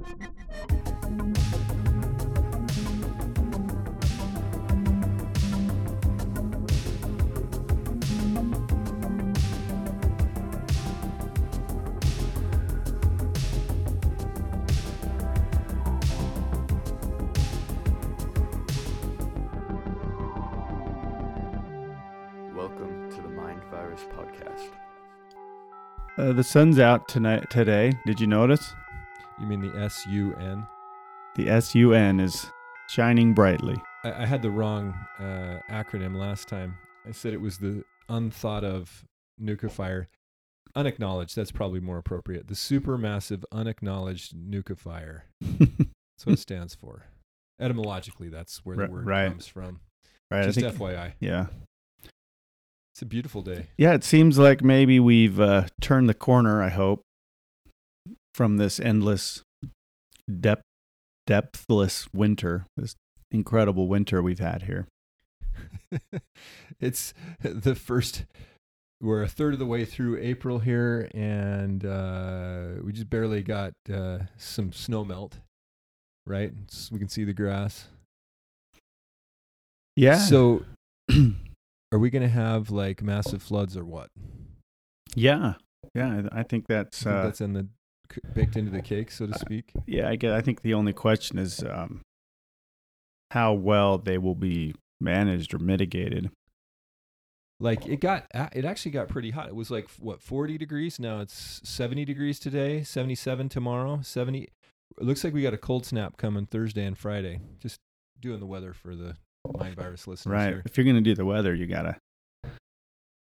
Welcome to Uh, the sun's out tonight today. Did you notice? You mean the S U N? The S U N is shining brightly. I, I had the wrong uh, acronym last time. I said it was the unthought of nuclear, unacknowledged. That's probably more appropriate. The supermassive unacknowledged nuclear. That's what it stands for. Etymologically, that's where the Ri- word right. comes from. right. Just think, FYI, yeah. It's a beautiful day. Yeah, it seems like maybe we've uh, turned the corner, I hope, from this endless depth depthless winter, this incredible winter we've had here. it's the first. We're a third of the way through April here, and uh, we just barely got uh, some snow melt. Right, S- we can see the grass. Yeah. So, are we going to have like massive floods or what? yeah. Yeah, I I think that's I think uh, that's in the baked into the cake, so to speak. yeah, I get I think the only question is um, how well they will be managed or mitigated. Like it got, it actually got pretty hot. It was like what forty degrees. Now it's seventy degrees today. Seventy-seven tomorrow. Seventy. It looks like we got a cold snap coming Thursday and Friday. Just doing the weather for the mind virus listeners Right. here. If you're going to do the weather, you got to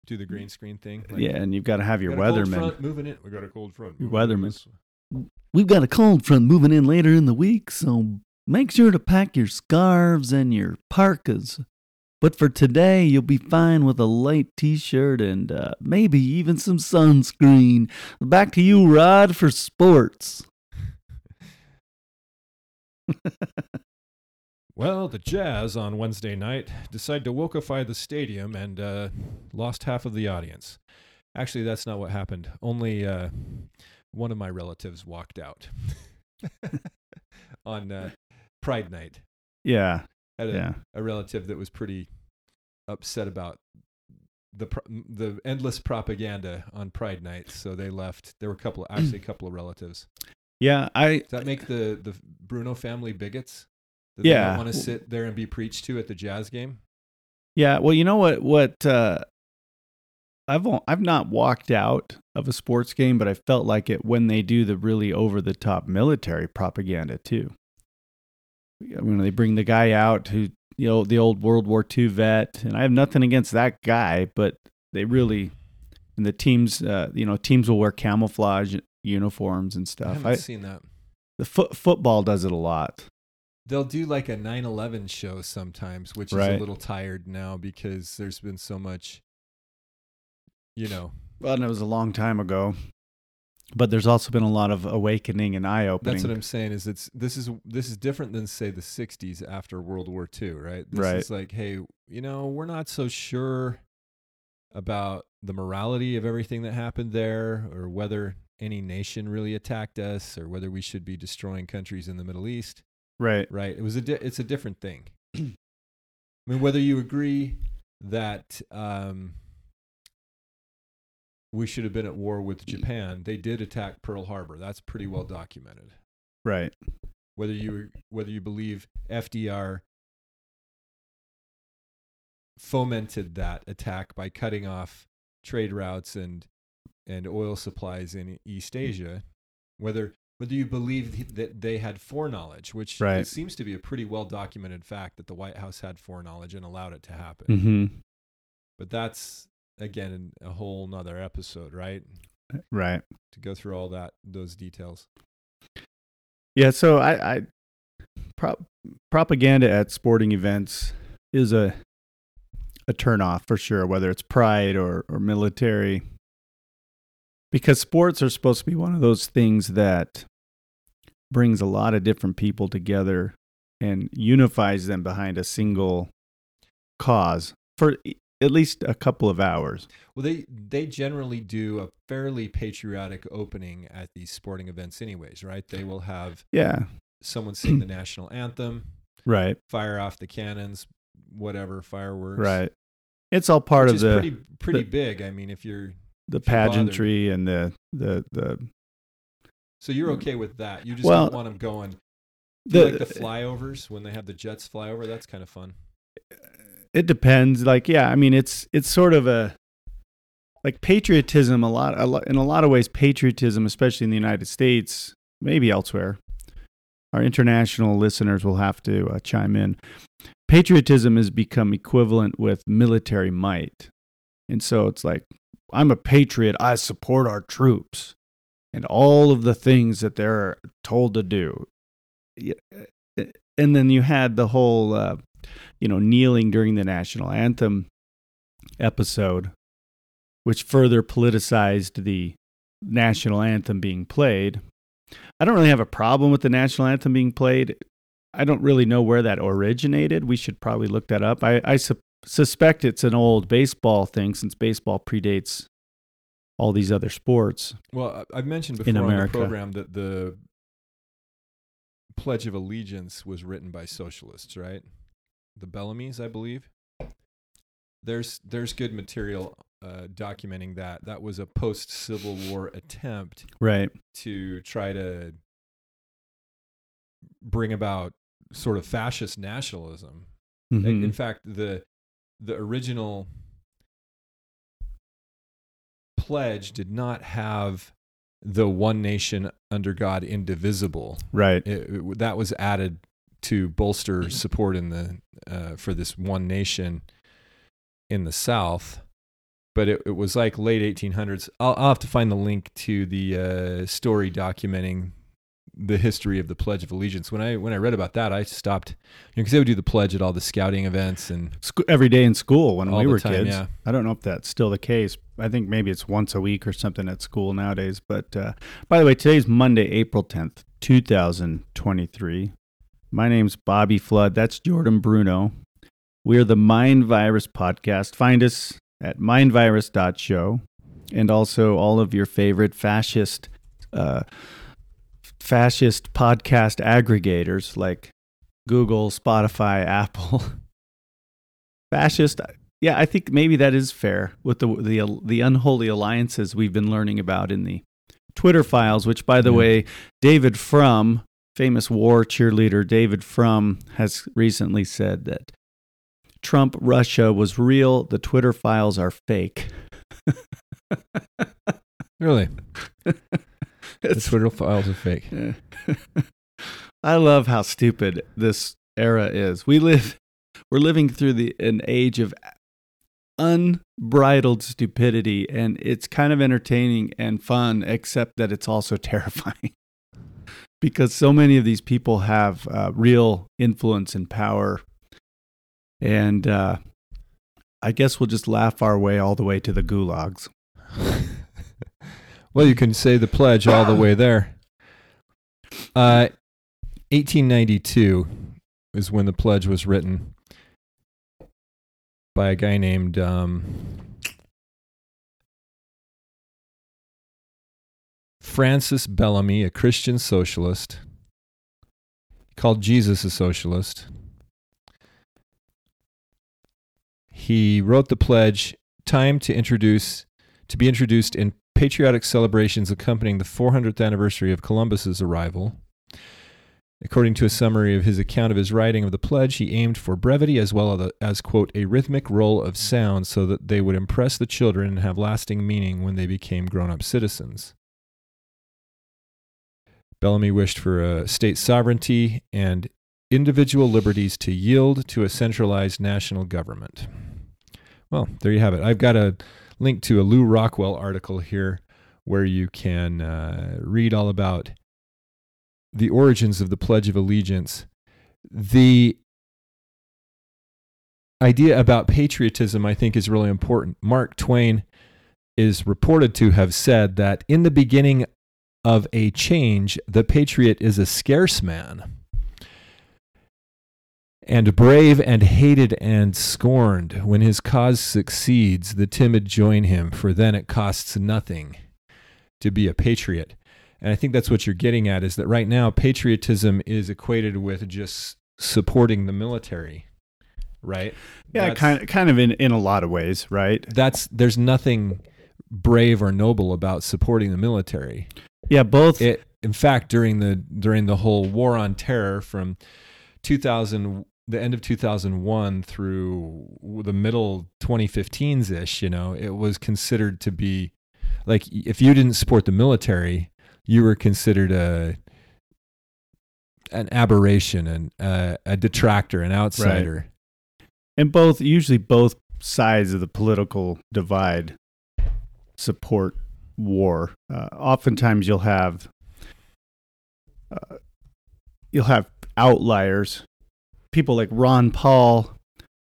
Do the green screen thing. yeah, and you've got to have your got a cold weatherman. front moving in. We got a cold front. Your weatherman. We've got a cold front moving in later in the week, so make sure to pack your scarves and your parkas. But for today, you'll be fine with a light t shirt and uh, maybe even some sunscreen. Back to you, Rod, for sports. Well, the Jazz on Wednesday night decided to wokify the stadium and uh, lost half of the audience. Actually, that's not what happened. Only uh, one of my relatives walked out on uh, Pride night. Yeah. Had a, Yeah. a relative that was pretty upset about the the endless propaganda on Pride night, so they left. There were a couple, actually, a couple of relatives. Yeah, I Does that make the the Bruno family bigots? They Yeah. don't want to sit there and be preached to at the Jazz game. Yeah, well, you know what? What uh, I've I've not walked out of a sports game, but I felt like it when they do the really over the top military propaganda too. When they bring the guy out who you know the old World War II vet, and I have nothing against that guy, but they really and the teams, uh, you know, teams will wear camouflage uniforms and stuff. I haven't I, seen that. the foot football does it a lot. They'll do like a 9/11 show sometimes, which is a little tired now because there's been so much, you know. Well, and it was a long time ago, but there's also been a lot of awakening and eye opening. That's what I'm saying. Is it's this is this is different than say the 60s after World War II, right? This Right. is like, hey, you know, we're not so sure about the morality of everything that happened there, or whether any nation really attacked us, or whether we should be destroying countries in the Middle East. Right. right? It was a di- it's a different thing. I mean, whether you agree that um, we should have been at war with Japan, they did attack Pearl Harbor. That's pretty well documented. Right. Whether you whether you believe FDR fomented that attack by cutting off trade routes and and oil supplies in East Asia, whether whether you believe that they had foreknowledge, which Right. seems to be a pretty well documented fact that the White House had foreknowledge and allowed it to happen. Mm-hmm. But that's again a whole nother episode, right? Right. To go through all that those details. Yeah. So I, I pro- propaganda at sporting events is a a turnoff for sure, whether it's pride or or military, because sports are supposed to be one of those things that brings a lot of different people together and unifies them behind a single cause for at least a couple of hours. Well, they they generally do a fairly patriotic opening at these sporting events, anyways, right? They will have Yeah, someone sing the national anthem, right, fire off the cannons, whatever fireworks. right. It's all part Which of is the pretty pretty the- big. I mean, if you're the if you're bothered. pageantry and the the the so you're okay with that, you just Well, don't want them going. The, like the flyovers when they have the jets fly over? That's kind of fun. it depends like yeah i mean it's it's sort of a like patriotism a lot, a lot in a lot of ways patriotism especially in the united states maybe elsewhere our international listeners will have to uh, chime in patriotism has become equivalent with military might and so it's like i'm a patriot i support our troops and all of the things that they're told to do uh, and then you had the whole uh, you know, kneeling during the national anthem episode, which further politicized the national anthem being played. I don't really have a problem with the national anthem being played. I don't really know where that originated. We should probably look that up. I, I su- suspect it's an old baseball thing since baseball predates all these other sports. Well, I- I've mentioned In before on the America. program that the Pledge of Allegiance was written by socialists, right? The Bellamy's, I believe. There's there's good material uh, documenting that. That was a post Civil War attempt Right. to try to bring about sort of fascist nationalism. Mhm. In fact, the the original pledge did not have the one nation under God indivisible. Right. It, it- that was added to bolster support in the uh, for this one nation in the South. But it, it was like late 1800s. I'll, I'll have to find the link to the uh, story documenting the history of the Pledge of Allegiance. When I when I read about that, I stopped because they would do the pledge at all the scouting events and every day in school when we were time. kids. Yeah, I don't know if that's still the case. I think maybe it's once a week or something at school nowadays. But uh, by the way, today's Monday, April 10th, 2023. My name's Bobby Flood. That's Jordan Bruno. We're the Mind Virus Podcast. Find us at mindvirus.show and also all of your favorite fascist uh, fascist podcast aggregators like Google, Spotify, Apple. fascist yeah, I think maybe that is fair with the the the unholy alliances we've been learning about in the Twitter files. Which, by the Yeah. way, David Frum, famous war cheerleader David Frum, has recently said that Trump Russia was real. The Twitter files are fake. really. the Twitter files are fake. I love how stupid this era is. We live we're living through the an age of unbridled stupidity and it's kind of entertaining and fun except that it's also terrifying. because so many of these people have uh, real influence and power and uh, I guess we'll just laugh our way all the way to the gulags. well, you can say the pledge all the way there. Uh, 1892 is when the pledge was written by a guy named um, Francis Bellamy, a Christian socialist. Called Jesus a socialist. He wrote the pledge, time to introduce to be introduced in patriotic celebrations accompanying the 400th anniversary of Columbus's arrival. According to a summary of his account of his writing of the pledge, he aimed for brevity as well as, quote, a rhythmic roll of sound so that they would impress the children and have lasting meaning when they became grown up citizens. Bellamy wished for a state sovereignty and individual liberties to yield to a centralized national government. Well, there you have it. I've got a link to a Lew Rockwell article here where you can uh, read all about the origins of the Pledge of Allegiance. The idea about patriotism, I think, is really important. Mark Twain is reported to have said that in the beginning of a change, the patriot is a scarce man. And brave and hated and scorned. When his cause succeeds, the timid join him, for then it costs nothing to be a patriot. And I think that's what you're getting at is that right now patriotism is equated with just supporting the military, right? Yeah, That's- kind of, kind of in, in a lot of ways, right? That's there's nothing brave or noble about supporting the military. Yeah, both. It, in fact, during the during the whole war on terror from 2000, the end of 2001 through the middle 2015s ish, you know, it was considered to be like if you didn't support the military, you were considered a an aberration and uh, a detractor, an outsider. and both usually both sides of the political divide support war. Uh, oftentimes, you'll have uh, you'll have outliers, people like Ron Paul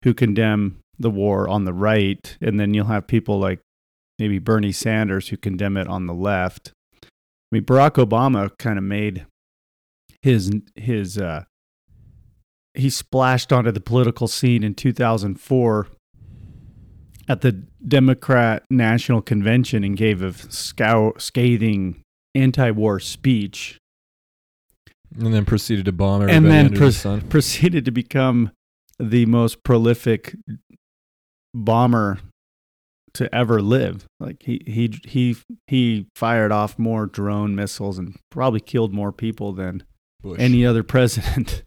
who condemn the war on the right, and then you'll have people like maybe Bernie Sanders who condemn it on the left. I mean, Barack Obama kind of made his his uh, he splashed onto the political scene in 2004 at the Democrat National Convention and gave a scow- scathing anti-war speech And then proceeded to bomb everybody and then pro- the sun. proceeded to become the most prolific bomber to ever live. Like he he he he fired off more drone missiles and probably killed more people than Bush. any other president.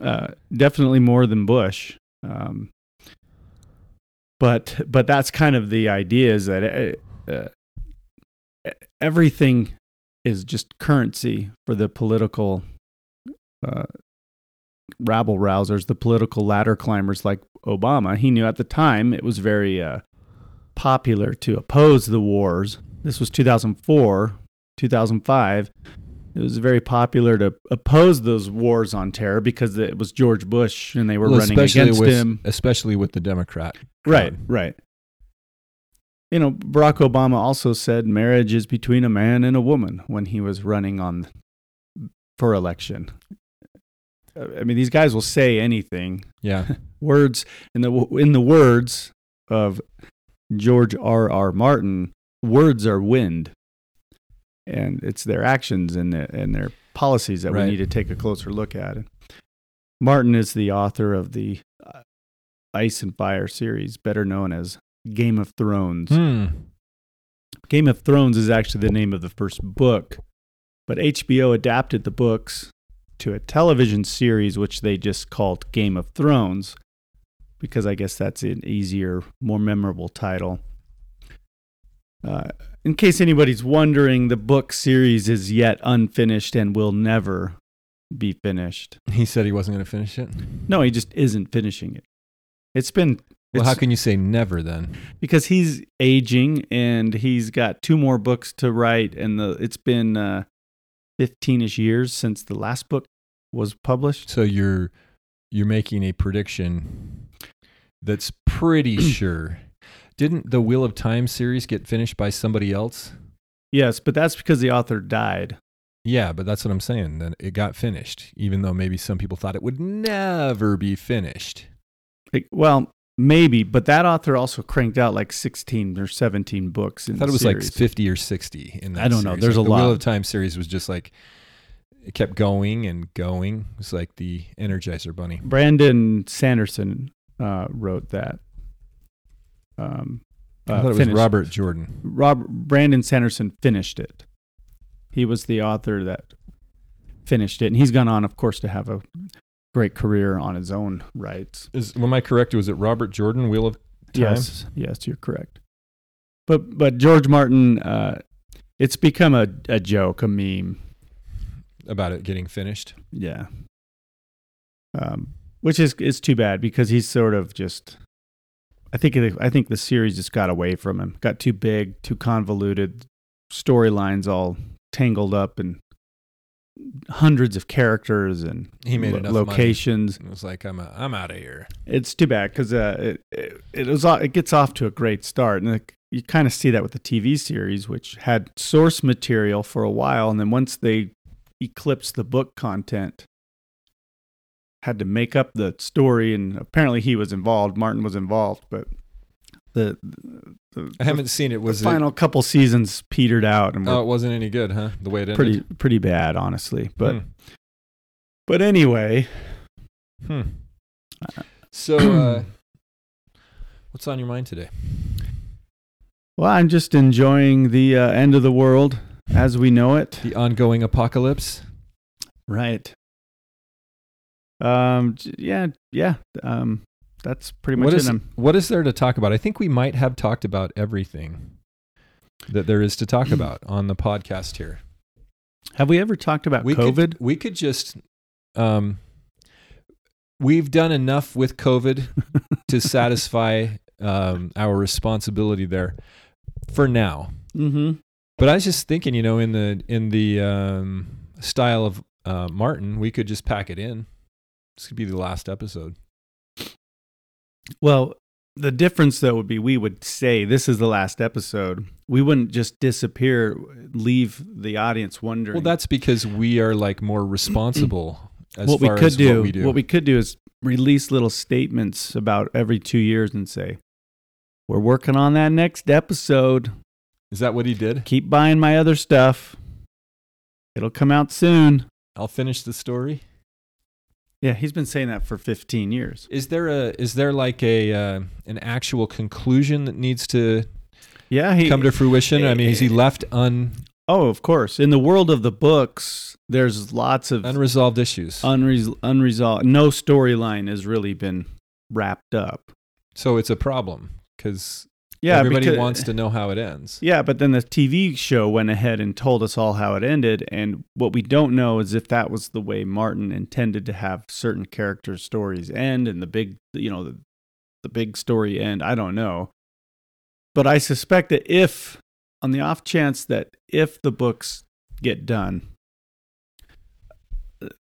Uh, definitely more than Bush. Um, but but that's kind of the idea is that uh, uh, everything is just currency for the political uh, rabble rousers, the political ladder climbers like Obama. He knew at the time it was very uh, popular to oppose the wars. This was 2004, 2005 it was very popular to oppose those wars on terror because it was George Bush and they were Well, running against with, him. especially with the Democrat. Right, right. You know, Barack Obama also said marriage is between a man and a woman when he was running on for election. I mean, these guys will say anything. Yeah. Words in the in the words of George R. R. Martin, words are wind, and it's their actions and their, and their policies that Right. we need to take a closer look at. Martin is the author of the uh, Ice and Fire series, better known as Game of Thrones. Hmm. Game of Thrones is actually the name of the first book, but HBO adapted the books to a television series which they just called Game of Thrones because I guess that's an easier, more memorable title. Uh, in case anybody's wondering, the book series is yet unfinished and will never be finished. He said he wasn't going to finish it. No, he just isn't finishing it. It's been Well, how can you say never then? because he's aging and he's got two more books to write and the it's been uh 15ish years since the last book was published So you're you're making a prediction that's pretty sure. Didn't the Wheel of Time series get finished by somebody else? yes but that's because the author died Yeah, but that's what I'm saying. That it got finished, even though maybe some people thought it would never be finished. Like, well maybe but that author also cranked out like 16 or 17 books in I thought it was series. like 50 or 60 in that I don't know. series. There's Like, a the Wheel lot. of Time series was just like it kept going and going. It was like the Energizer Bunny. brandon sanderson uh wrote that um I uh, thought it was Robert Jordan. Rob Brandon Sanderson finished it. He was the author that finished it, and he's gone on, of course, to have a great career on his own rights. Is am I correct? Was it Robert Jordan? Wheel of Time? Yes, yes, you're correct. But but George Martin, uh, it's become a, a joke, a meme. About it getting finished. Yeah. Um, which is is too bad because he's sort of just. I think it, I think the series just got away from him. Got too big, too convoluted, storylines all tangled up, and hundreds of characters and He made lo- money. locations. It was like I'm a, I'm out of here. It's too bad because uh, it, it it was it gets off to a great start, and it, you kind of see that with the TV series, which had source material for a while, and then once they eclipsed the book content, had to make up the story, and apparently he was involved. Martin was involved, but the the, I haven't seen it. Was the final couple seasons petered out and it? Oh, it wasn't any good, huh? The way it ended. pretty pretty bad, honestly. But Hmm. but anyway, Hmm. So, uh, what's on your mind today? well, I'm just enjoying the uh, end of the world as we know it. The ongoing apocalypse. Right. Um. Yeah. Yeah. Um. That's pretty much What is what is there to talk about? I think we might have talked about everything that there is to talk about on the podcast here. Have we ever talked about we COVID? Could, we could just um, we've done enough with COVID to satisfy um, our responsibility there for now. mm-hmm. But I was just thinking, you know, in the in the um, style of uh, Martin, we could just pack it in. This could be the last episode. Well, the difference though would be we would say this is the last episode. We wouldn't just disappear, leave the audience wondering. Well, that's because we are like more responsible as what we far could as do. what we do. What we could do is release little statements about every two years and say, "We're working on that next episode. Is that what he did? Keep buying my other stuff. It'll come out soon." I'll finish the story. Yeah, he's been saying that for 15 years. Is there a is there like a uh, an actual conclusion that needs to Yeah, he come to fruition? I mean, is he left un Oh, of course. In the world of the books, there's lots of unresolved issues? unres- unresolved. No storyline has really been wrapped up. so it's a problem because Yeah, everybody because- wants to know how it ends. Yeah, but then the TV show went ahead and told us all how it ended, and what we don't know is if that was the way Martin intended to have certain characters' stories end, and the big, you know, the, the big story end. I don't know, but I suspect that if, on the off chance that if the books get done,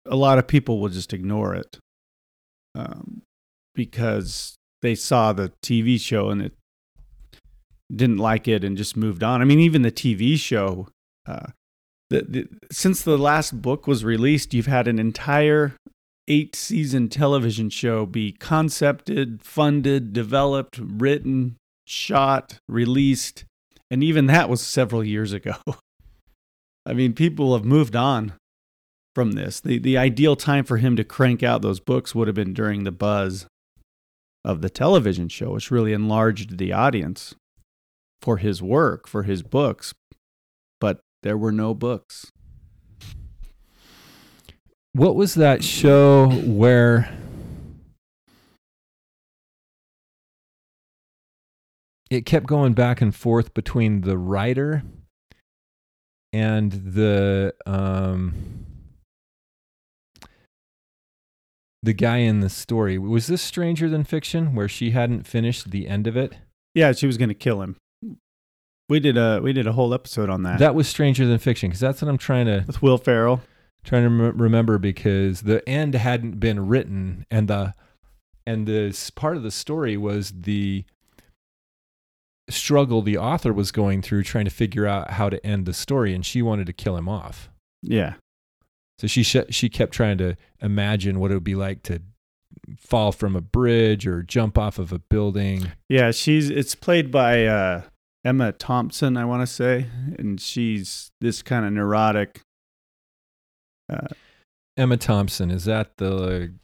a lot of people will just ignore it, um, because they saw the TV show and it didn't like it and just moved on. I mean, even the TV show, uh, the, the, since the last book was released, you've had an entire eight season television show be concepted, funded, developed, written, shot, released, and even that was several years ago. I mean, people have moved on from this. The the ideal time for him to crank out those books would have been during the buzz of the television show, which really enlarged the audience for his work, for his books, but there were no books. What was that show where it kept going back and forth between the writer and the um the guy in the story was this stranger than fiction where she hadn't finished the end of it Yeah, she was going to kill him. We did a we did a whole episode on that, that was stranger than fiction because that's what i'm trying to with Will Ferrell. trying to rem- remember because the end hadn't been written and the and this part of the story was the struggle the author was going through trying to figure out how to end the story and she wanted to kill him off Yeah, so she sh- she kept trying to imagine what it would be like to fall from a bridge or jump off of a building yeah. She's it's played by uh, Emma Thompson, I want to say, and she's this kind of neurotic. Uh, Emma Thompson is that the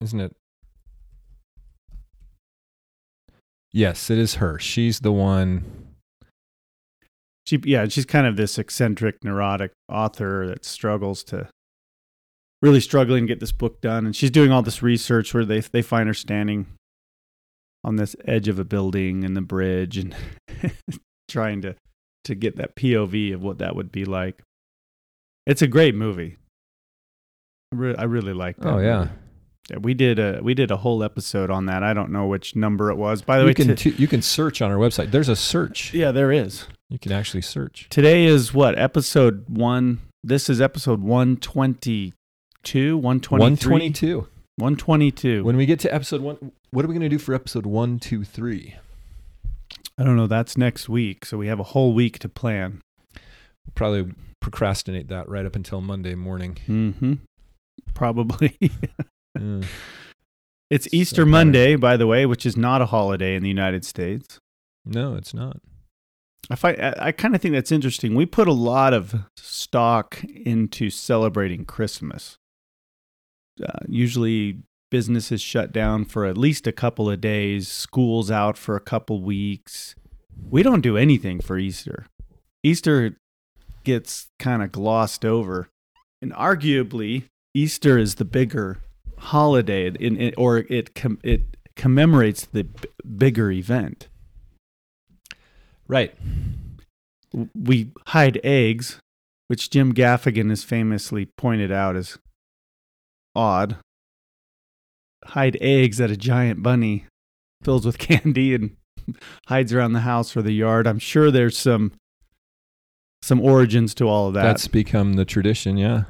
isn't it Yes, it is her. She's the one she yeah, she's kind of this eccentric, neurotic author that struggles to really struggling to get this book done, and she's doing all this research where they they find her standing on this edge of a building and the bridge and trying to to get that POV of what that would be like. It's a great movie. I, re- I really like that. Oh yeah. movie. We did a we did a whole episode on that. I don't know which number it was. By the You way, can t- t- you can search on our website. There's a search. yeah, there is. You can actually search. Today is what episode one. This is episode one twenty two, one twenty One twenty two. One twenty two. When we get to episode one, what are we going to do for episode one, two, three? I don't know. That's next week, so we have a whole week to plan. We'll probably procrastinate that right up until Monday morning. Mm-hmm. Probably. Yeah. it's So Easter. Monday, by the way, which is not a holiday in the United States. No, it's not. I find I, I kind of think that's interesting. We put a lot of stock into celebrating Christmas. Uh, usually, businesses shut down for at least a couple of days. Schools out for a couple weeks. We don't do anything for Easter. Easter gets kind of glossed over, and arguably, Easter is the bigger holiday, in, in, or it com- it commemorates the b- bigger event Right. we hide eggs, which Jim Gaffigan has famously pointed out as odd. Hide eggs at a giant bunny fills with candy and hides around the house or the yard. I'm sure there's some some origins to all of that. That's become the tradition. Yeah.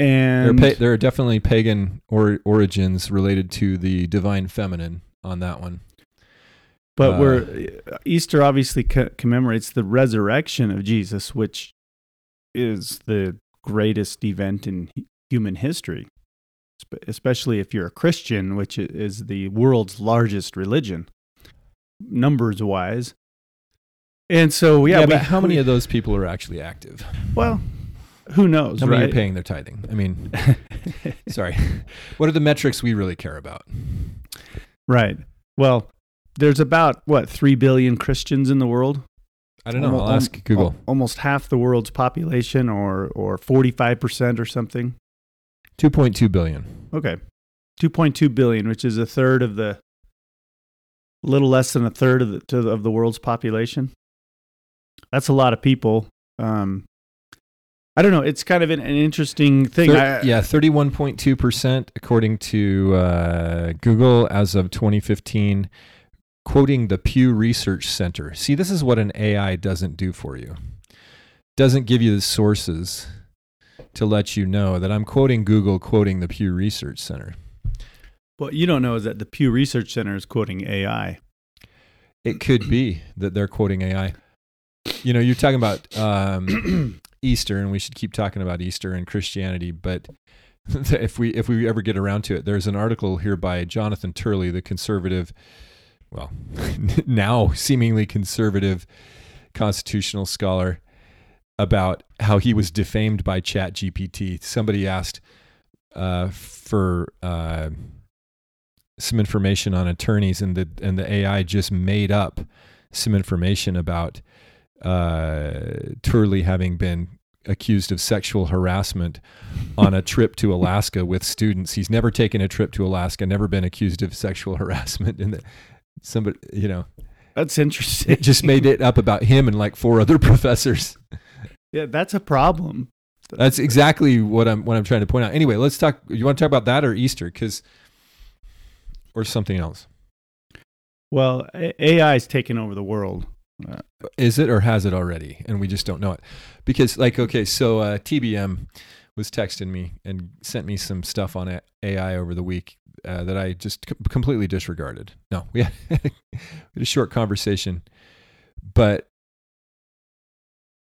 And There are, pa- there are definitely pagan or- origins related to the divine feminine on that one. but uh, we're Easter obviously co- commemorates the resurrection of Jesus, which is the greatest event in human history, especially if you're a Christian, which is the world's largest religion, numbers wise. And so, yeah, Yeah, we- but how many we- of those people are actually active? Well, who knows, How many are paying their tithing? I mean, sorry. What are the metrics we really care about? right. Well, there's about what three billion Christians in the world. I don't know. Almo- I'll ask Google. Almost half the world's population, or or forty five percent, or something. 2.2 billion. Okay. 2.2 billion, which is a third of the a little less than a third of the to the, of the world's population. That's a lot of people. Um I don't know, it's kind of an, an interesting thing. Thir- I- yeah, 31.2% according to uh, Google as of 2015, quoting the Pew Research Center. See, this is what an AI doesn't do for you. Doesn't give you the sources to let you know that I'm quoting Google, quoting the Pew Research Center. What you don't know is that the Pew Research Center is quoting AI. It could be that they're quoting AI. You know, you're talking about um, Easter, and we should keep talking about Easter and Christianity. But if we if we ever get around to it, there's an article here by Jonathan Turley, the conservative, well, now seemingly conservative constitutional scholar, about how he was defamed by Chat GPT. Somebody asked uh, for uh, some information on attorneys, and the and the AI just made up some information about uh, Turley having been accused of sexual harassment on a trip to Alaska with students. He's never taken a trip to Alaska, never been accused of sexual harassment, and the, somebody, you know, That's interesting. it just made it up about him and like four other professors. Yeah, that's a problem. That's exactly what I'm what I'm trying to point out. Anyway, let's talk. You want to talk about that or Easter, because or something else? Well, AI is taking over the world. Uh, Is it or has it already, and we just don't know it? Because like, okay, so uh, TBM was texting me and sent me some stuff on AI over the week uh, that I just c- completely disregarded. No, we had, we had a short conversation, but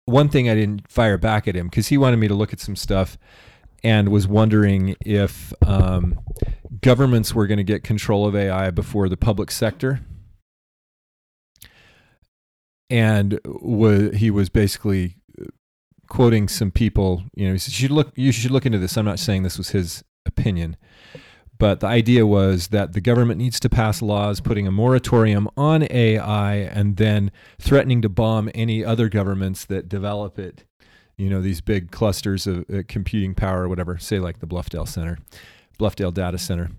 one thing I didn't fire back at him because he wanted me to look at some stuff and was wondering if um, governments were going to get control of AI before the public sector. And he was basically uh, quoting some people. You know, he said, "You look. You should look into this." I'm not saying this was his opinion, but the idea was that the government needs to pass laws putting a moratorium on AI and then threatening to bomb any other governments that develop it. You know, these big clusters of uh, computing power or whatever, say like the Bluffdale Center, Bluffdale Data Center.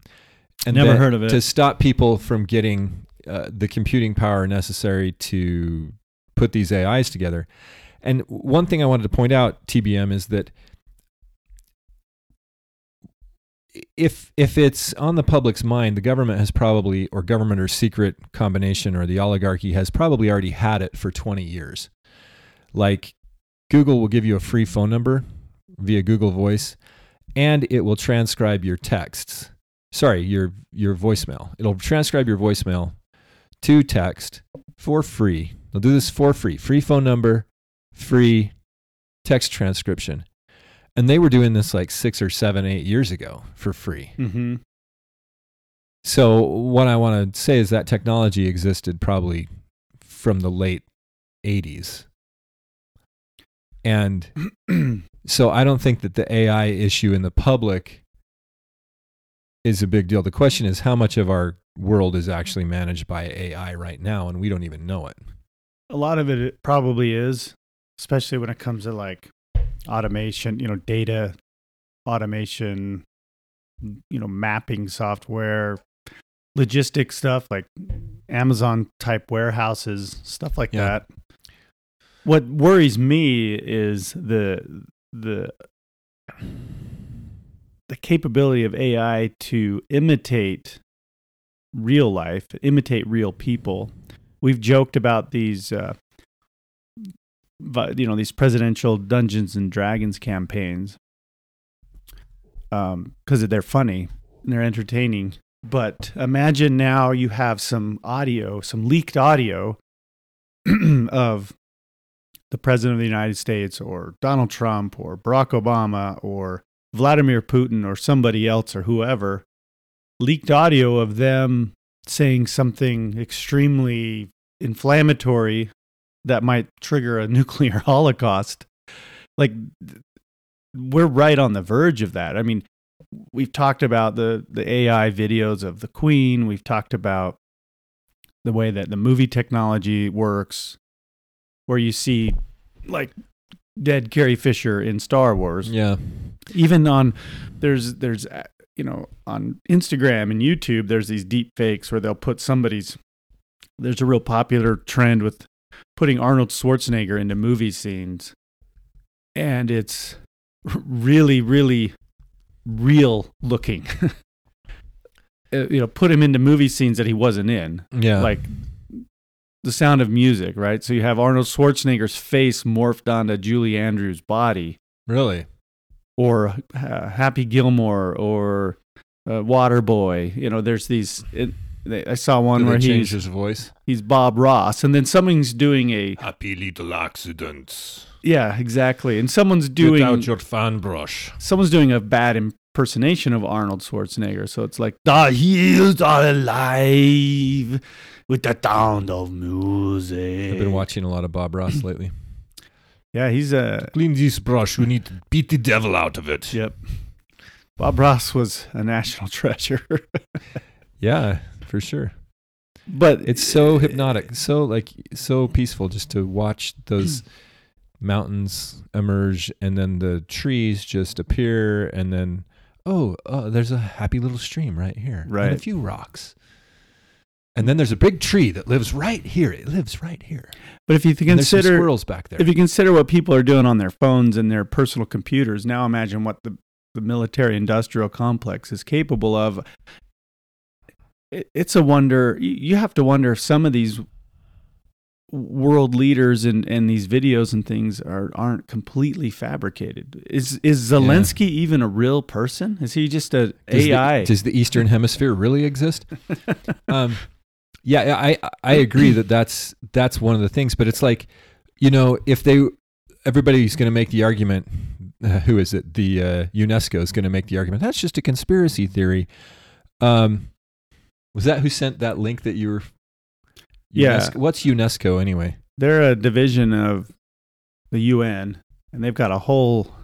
And Never heard of it. To stop people from getting uh, the computing power necessary to put these AIs together. And one thing I wanted to point out, TBM, is that if if it's on the public's mind, the government has probably, or government or secret combination, or the oligarchy has probably already had it for 20 years. Like Google will give you a free phone number via Google Voice, and it will transcribe your texts. Sorry, your your voicemail. It'll transcribe your voicemail to text for free. They'll do this for free. Free phone number, free text transcription. And they were doing this like six or seven, eight years ago for free. Mm-hmm. So what I want to say is that technology existed probably from the late 80s. And so I don't think that the AI issue in the public is a big deal. The question is how much of our world is actually managed by AI right now and we don't even know it. A lot of it, it probably is, especially when it comes to like automation, you know, data automation, you know, mapping software, logistics stuff like Amazon type warehouses, stuff like Yeah. that. What worries me is the the the capability of AI to imitate real life, imitate real people. We've joked about these uh, you know, these presidential Dungeons and Dragons campaigns um, because they're funny and they're entertaining. But imagine now you have some audio, some leaked audio of the president of the United States or Donald Trump or Barack Obama or Vladimir Putin or somebody else or whoever leaked audio of them saying something extremely inflammatory that might trigger a nuclear holocaust. Like we're right on the verge of that. I mean, we've talked about the the AI videos of the Queen. We've talked about the way that the movie technology works, where you see like dead Carrie Fisher in Star Wars. Yeah. Even on there's there's uh, you know on Instagram and YouTube there's these deep fakes where they'll put somebody's there's a real popular trend with putting Arnold Schwarzenegger into movie scenes and it's really really real looking. Uh, you know, put him into movie scenes that he wasn't in Yeah. like the sound of music, right? So you have Arnold Schwarzenegger's face morphed onto Julie Andrews' body, really? or uh, Happy Gilmore, or uh, Waterboy. You know, there's these. It, they, I saw one Did where they change he's his voice? he's Bob Ross, and then someone's doing a Happy little accidents. yeah, exactly, and someone's doing your fan brush. someone's doing a bad impersonation of Arnold Schwarzenegger. So it's like the hills are alive with the sound of music. I've been watching a lot of Bob Ross lately. Yeah, he's a Clean this brush. We need to beat the devil out of it. Yep. Bob Ross was a national treasure. Yeah, for sure. but It's so hypnotic, so like so peaceful just to watch those mountains emerge and then the trees just appear and then oh, uh, there's a happy little stream right here and a few rocks. And then there's a big tree that lives right here. It lives right here. but if you consider squirrels back there. if you consider what people are doing on their phones and their personal computers, now imagine what the the military industrial complex is capable of. It, it's a wonder. you- You have to wonder if some of these world leaders and, and these videos and things are aren't completely fabricated. Is is Zelensky even a real person? Is he just a Does the- AI? does the Eastern Hemisphere really exist? um, yeah, I I agree that that's that's one of the things. But it's like, you know, if they everybody's going to make the argument, uh, who is it? The uh, UNESCO is going to make the argument. That's just a conspiracy theory. Um, was that who sent that link that you were? Yeah. UNESCO What's UNESCO anyway? they're a division of the UN, and they've got a whole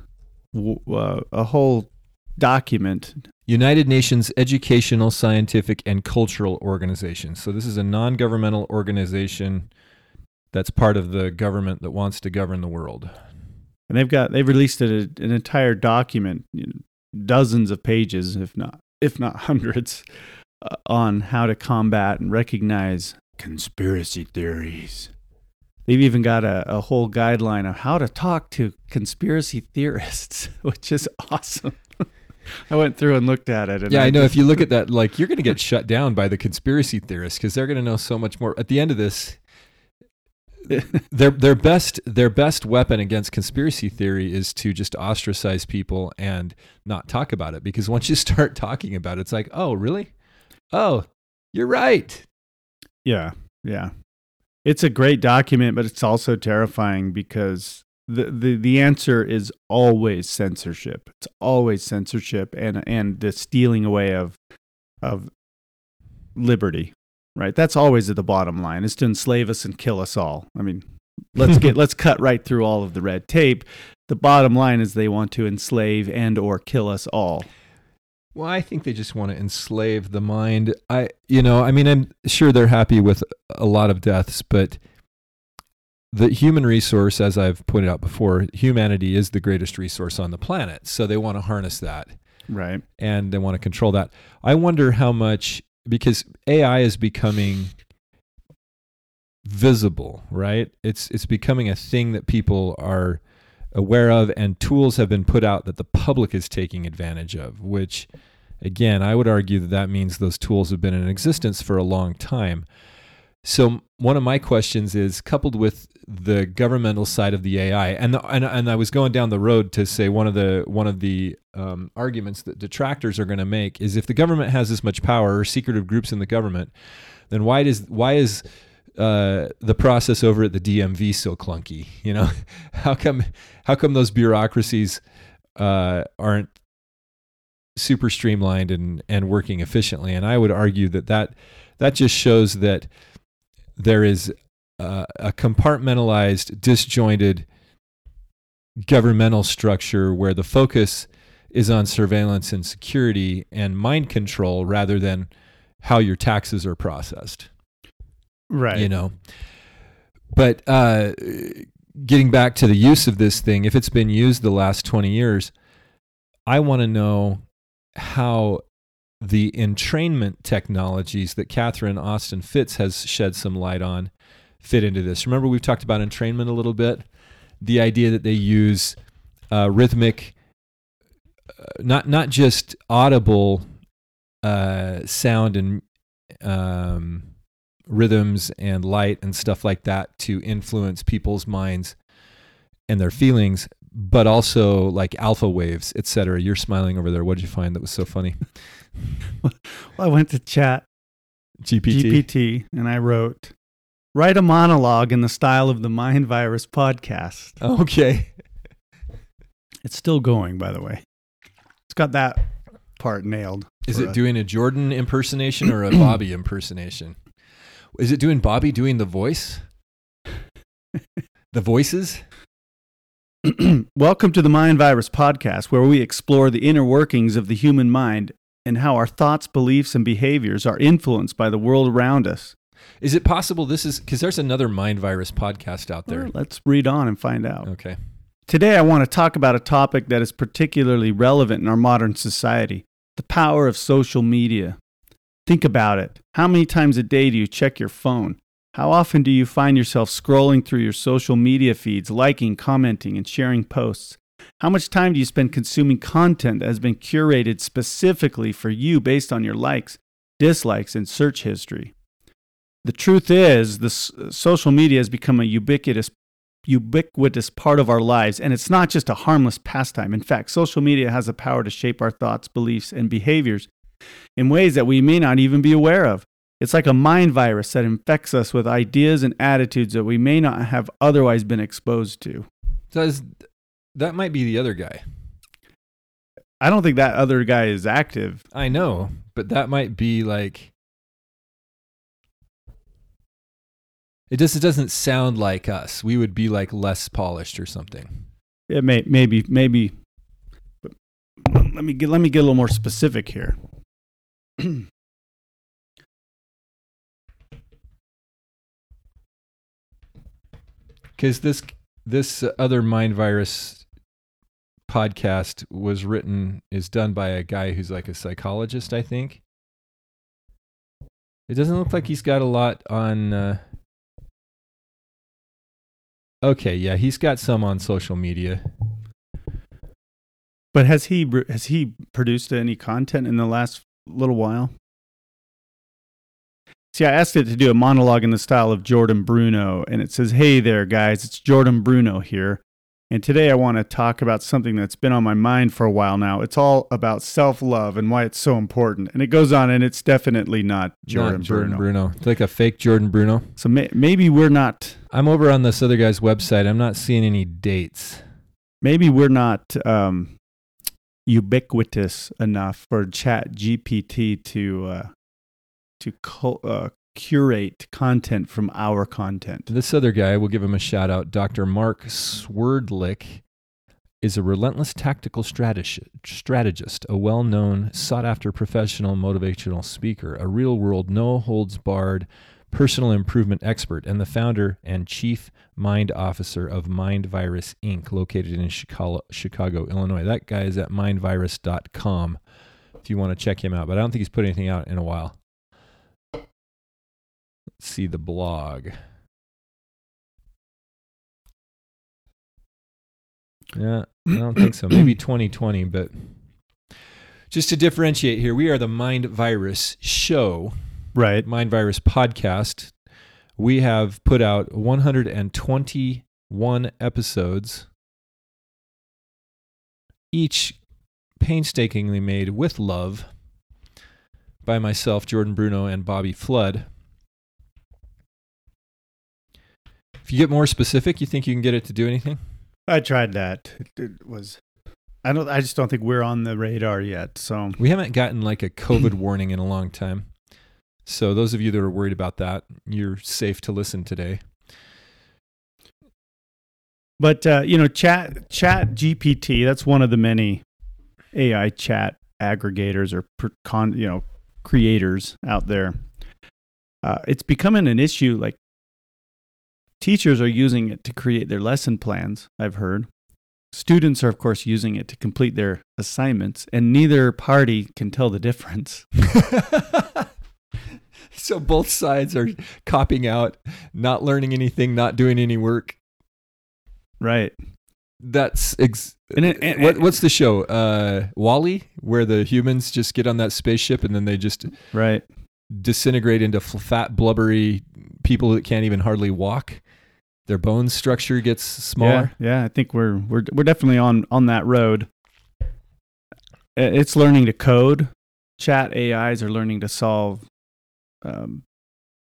uh, a whole document. United Nations Educational, Scientific, and Cultural Organization. So this is a non-governmental organization that's part of the government that wants to govern the world. And they've got they've released a, an entire document, you know, dozens of pages, if not if not hundreds, uh, on how to combat and recognize conspiracy theories. They've even got a, a whole guideline of how to talk to conspiracy theorists, which is awesome. I went through and looked at it. Yeah, I know. If you look at that, like you're going to get shut down by the conspiracy theorists because they're going to know so much more. At the end of this, their their best their best weapon against conspiracy theory is to just ostracize people and not talk about it. Because once you start talking about it, it's like, oh, really? Oh, you're right. Yeah, yeah. It's a great document, but it's also terrifying because the, the the answer is always censorship. It's always censorship and and the stealing away of of liberty. Right? That's always at the bottom line. Is to enslave us and kill us all. I mean, let's get let's cut right through all of the red tape. The bottom line is they want to enslave and or kill us all. Well, I think they just want to enslave the mind. I, you know, I mean, I'm sure they're happy with a lot of deaths, but the human resource, as I've pointed out before, humanity is the greatest resource on the planet. So they want to harness that. Right. And they want to control that. I wonder how much, because AI is becoming visible, right? It's, it's becoming a thing that people are aware of, and tools have been put out that the public is taking advantage of, which, again, I would argue that that means those tools have been in existence for a long time. So one of my questions is coupled with the governmental side of the AI, and the, and and I was going down the road to say one of the one of the um, arguments that detractors are going to make is if the government has this much power or secretive groups in the government, then why does why is uh, the process over at the DMV so clunky? You know, how come how come those bureaucracies uh, aren't super streamlined and and working efficiently? And I would argue that that that just shows that there is uh, a compartmentalized, disjointed governmental structure where the focus is on surveillance and security and mind control rather than how your taxes are processed. Right. You know, but uh, getting back to the use of this thing, if it's been used the last 20 years, I want to know how the entrainment technologies that Catherine Austin Fitts has shed some light on fit into this. Remember, we've talked about entrainment a little bit. The idea that they use uh, rhythmic, uh, not not just audible uh, sound and um, rhythms and light and stuff like that to influence people's minds and their feelings, but also like alpha waves, etc. You're smiling over there. What did you find that was so funny? well, I went to chat GPT. GPT and I wrote, write a monologue in the style of the Mind Virus podcast. Okay. It's still going, by the way. It's got that part nailed. Is it us. doing a Jordan impersonation or a Bobby impersonation? Is it doing Bobby doing the voice? the voices? Welcome to the Mind Virus podcast, where we explore the inner workings of the human mind and how our thoughts, beliefs, and behaviors are influenced by the world around us. Is it possible this is because there's another mind virus podcast out there? Well, let's read on and find out. Okay. Today, I want to talk about a topic that is particularly relevant in our modern society the power of social media. Think about it. How many times a day do you check your phone? How often do you find yourself scrolling through your social media feeds, liking, commenting, and sharing posts? How much time do you spend consuming content that has been curated specifically for you based on your likes, dislikes, and search history? The truth is, the s- uh, social media has become a ubiquitous ubiquitous part of our lives, and it's not just a harmless pastime. In fact, social media has the power to shape our thoughts, beliefs, and behaviors in ways that we may not even be aware of. It's like a mind virus that infects us with ideas and attitudes that we may not have otherwise been exposed to. Does that might be the other guy? I don't think that other guy is active. I know, but that might be like it just it doesn't sound like us. We would be like less polished or something. It may maybe maybe but let me get let me get a little more specific here. Because this this other mind virus podcast was written is done by a guy who's like a psychologist, I think. It doesn't look like he's got a lot on. Uh... Okay, yeah, he's got some on social media. But has he has he produced any content in the last little while? See, I asked it to do a monologue in the style of Jordan Bruno, and it says, "Hey there, guys, it's Jordan Bruno here, And today I want to talk about something that's been on my mind for a while now. It's all about self love and why it's so important. And it goes on, and it's definitely not Jordan, Not Jordan Bruno. Bruno. It's like a fake Jordan Bruno. So may- maybe we're not. I'm over on this other guy's website. I'm not seeing any dates. Maybe we're not um, ubiquitous enough for Chat GPT to uh, to co- uh, curate content from our content. This other guy, we'll give him a shout out. Dr. Mark Swerdlick is a relentless tactical strategist, a well known, sought after professional motivational speaker, a real world, no holds barred personal improvement expert, and the founder and chief mind officer of Mind Virus Inc., located in Chicago, Chicago Illinois. That guy is at mindvirus.com if you want to check him out, but I don't think he's put anything out in a while. Let's see the blog. Yeah, I don't think so. Maybe 2020, but just to differentiate here, we are the Mind Virus Show, Right. Mind Virus Podcast. We have put out 121 episodes, each painstakingly made with love by myself, Jordan Bruno, and Bobby Flood. If you get more specific, you think you can get it to do anything? I tried that. It, it was. I don't. I just don't think we're on the radar yet. So We haven't gotten like a COVID warning in a long time. So those of you that are worried about that, you're safe to listen today. But uh, you know, chat chat GPT. That's one of the many AI chat aggregators or per, con, you know creators out there. Uh, it's becoming an issue. Like teachers are using it to create their lesson plans. I've heard. Students are, of course, using it to complete their assignments, and neither party can tell the difference. so both sides are copying out, not learning anything, not doing any work. Right. That's ex- And it- and- what, what's the show? Uh, WALL-E, where the humans just get on that spaceship and then they just Right. disintegrate into fat, blubbery people that can't even hardly walk. Their bone structure gets smaller. Yeah, yeah, I think we're we're we're definitely on on that road. It's learning to code. Chat AIs are learning to solve, um,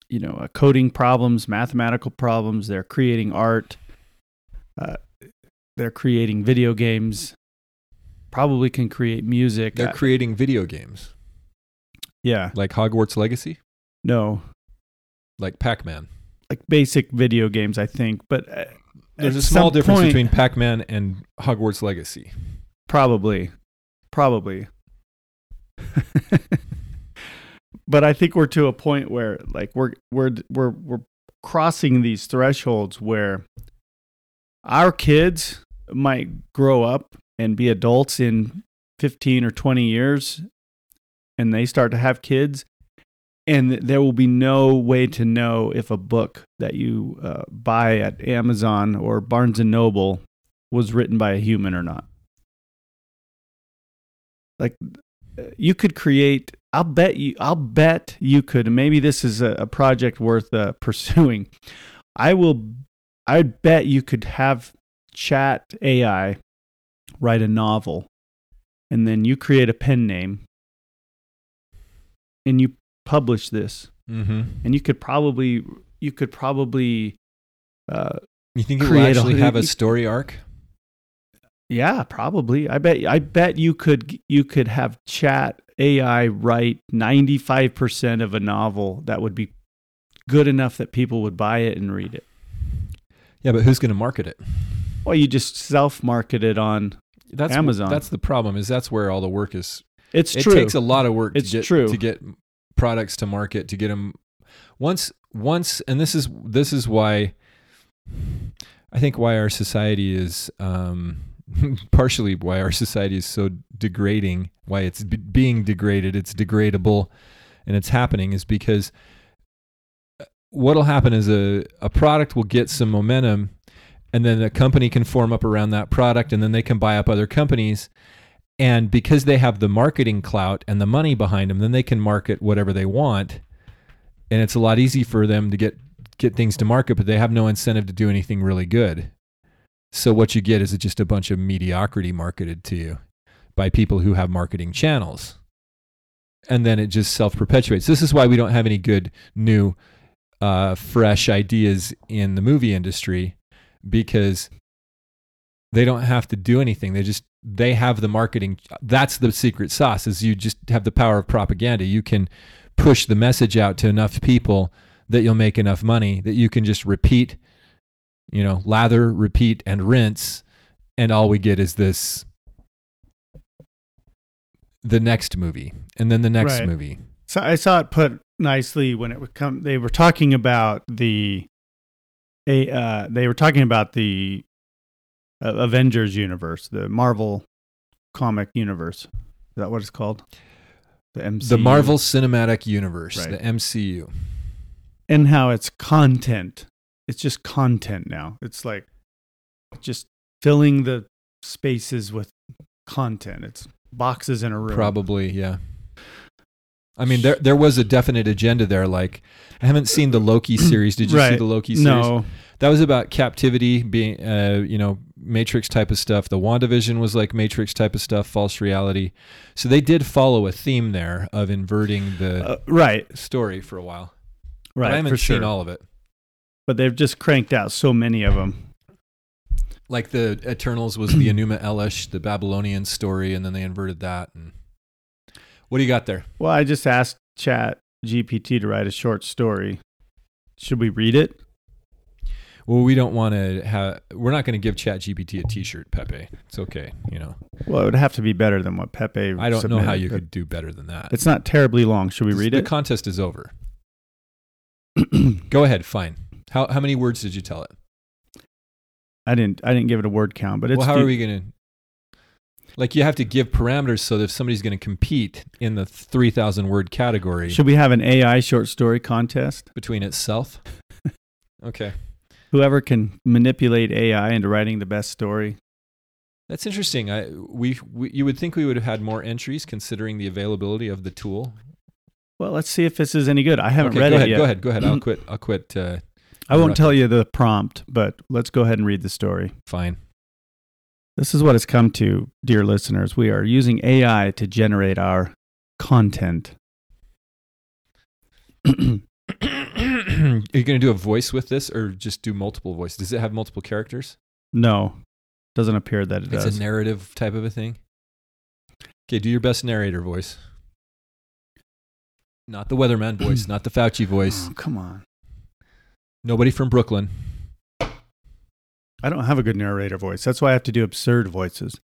you know, uh, coding problems, mathematical problems. They're creating art. Uh, they're creating video games. Probably can create music. They're creating video games yeah, like Hogwarts Legacy, no, like Pac Man. like basic video games. I think, but uh, There's a small difference point- between Pac Man and Hogwarts Legacy. Probably. Probably. but I think we're to a point where like we're we're we're we're crossing these thresholds where our kids might grow up and be adults in 15 or 20 years and they start to have kids and there will be no way to know if a book that you uh, buy at Amazon or Barnes and Noble was written by a human or not. Like you could create i'll bet you i'll bet you could and maybe this is a, a project worth uh, pursuing i will i bet you could have chat ai write a novel and then you create a pen name and you publish this Mm-hmm. and you could probably you could probably uh, You think it will Create a- actually have a story arc? Yeah, probably. I bet I bet you could you could have chat AI write 95% of a novel that would be good enough that people would buy it and read it. Yeah, but who's going to market it? Well, you just self-market it on That's Amazon. That's the problem. Is that's where all the work is. It's it true. It takes a lot of work It's to get true. to get products to market to get them once once and this is this is why I think why our society is um, partially why our society is so degrading, why it's b- being degraded, it's degradable, and it's happening is because uh, what'll happen is a a product will get some momentum, and then a company can form up around that product, and then they can buy up other companies. And because they have the marketing clout and the money behind them, then they can market whatever they want. And it's a lot easy for them to get get things to market, but they have no incentive to do anything really good. So what you get is just a bunch of mediocrity marketed to you by people who have marketing channels. And then it just self perpetuates. This is why we don't have any good new uh, fresh ideas in the movie industry because they don't have to do anything. They just they have the marketing. That's the secret sauce. Is you just have the power of propaganda. You can push the message out to enough people that you'll make enough money that you can just repeat, you know, lather, repeat, and rinse, and all we get is this the next movie and then the next Right. movie. So I saw it put nicely when it would come. They were talking about the, a uh, they were talking about the uh, Avengers universe, the Marvel comic universe. Is that what it's called? The MCU. The Marvel Cinematic Universe, Right. the MCU. and how it's content. It's just content now. It's like just filling the spaces with content. It's boxes in a room. Probably, yeah. I mean, there there was a definite agenda there. Like, I haven't seen the Loki series. Did you see the Loki series? No, That was about captivity, being, uh, you know, Matrix type of stuff. The WandaVision was like Matrix type of stuff, false reality. So they did follow a theme there of inverting the uh, right, story for a while. But right, I haven't seen sure. all of it. But they've just cranked out so many of them. Like the Eternals was the Enuma Elish, the Babylonian story, and then they inverted that. And what do you got there? Well, I just asked Chat GPT to write a short story. Should we read it? Well, we don't want to have. We're not going to give Chat GPT a T-shirt, Pepe. It's okay, you know. Well, it would have to be better than what Pepe. I don't know how you could do better than that. It's not terribly long. Should we read the it? The contest is over. Go ahead. Fine. How how many words did you tell it? I didn't. I didn't give it a word count, but it's well, how the- are we going to? Like you have to give parameters so that if somebody's going to compete in the three thousand word category Should we have an AI short story contest? between itself. Okay, Whoever can manipulate AI into writing the best story. that's interesting. I we, we you would think we would have had more entries considering the availability of the tool. Well, let's see if this is any good. I haven't okay, read go it ahead. yet. Go ahead. Go ahead. I'll quit. I'll quit. Uh, I won't tell you the prompt, but let's go ahead and read the story. fine. This is what it's come to, dear listeners. We are using AI to generate our content. Are you going to do a voice with this, or just do multiple voices? Does it have multiple characters? no, doesn't appear that it It's does. a narrative type of a thing. Okay, do your best narrator voice. Not the weatherman voice, not the Fauci voice. Oh, come on. Nobody from Brooklyn. I don't have a good narrator voice. That's why I have to do absurd voices.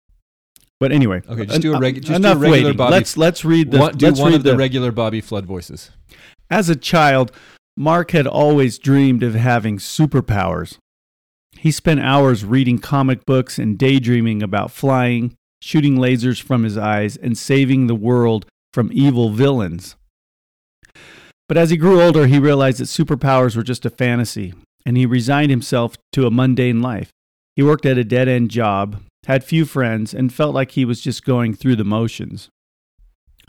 But anyway, Okay, just do a regu- just do a regular waiting. Bobby- Let's let's read the One- do let's one read of the, the regular Bobby Flood voices. As a child, Mark had always dreamed of having superpowers. He spent hours reading comic books and daydreaming about flying, shooting lasers from his eyes, and saving the world from evil villains. But as he grew older, he realized that superpowers were just a fantasy, and he resigned himself to a mundane life. He worked at a dead end job, had few friends, and felt like he was just going through the motions.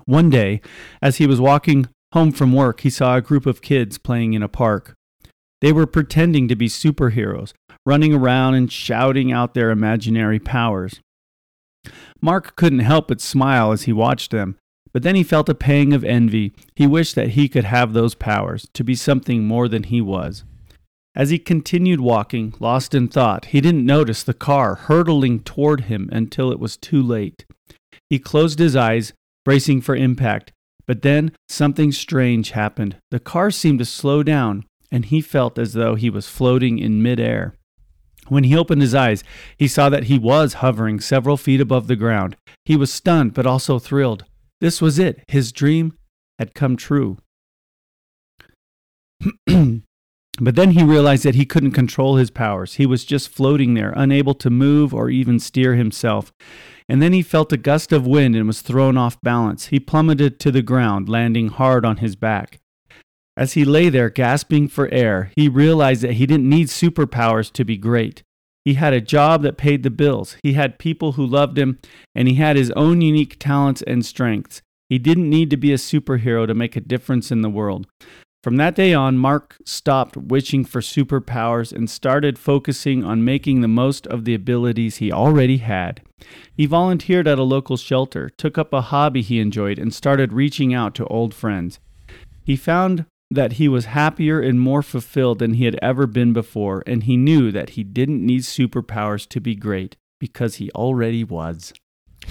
One day, as he was walking home from work, he saw a group of kids playing in a park. They were pretending to be superheroes, running around and shouting out their imaginary powers. Mark couldn't help but smile as he watched them, but then he felt a pang of envy. He wished that he could have those powers, to be something more than he was. As he continued walking, lost in thought, he didn't notice the car hurtling toward him until it was too late. He closed his eyes, bracing for impact, but then something strange happened. The car seemed to slow down, and he felt as though he was floating in midair. When he opened his eyes, he saw that he was hovering several feet above the ground. He was stunned, but also thrilled. This was it. His dream had come true. but then he realized that he couldn't control his powers. He was just floating there, unable to move or even steer himself. And then he felt a gust of wind and was thrown off balance. He plummeted to the ground, landing hard on his back. As he lay there gasping for air, he realized that he didn't need superpowers to be great. He had a job that paid the bills, he had people who loved him, and he had his own unique talents and strengths. He didn't need to be a superhero to make a difference in the world. From that day on, Mark stopped wishing for superpowers and started focusing on making the most of the abilities he already had. He volunteered at a local shelter, took up a hobby he enjoyed, and started reaching out to old friends. He found that he was happier and more fulfilled than he had ever been before, and he knew that he didn't need superpowers to be great because he already was.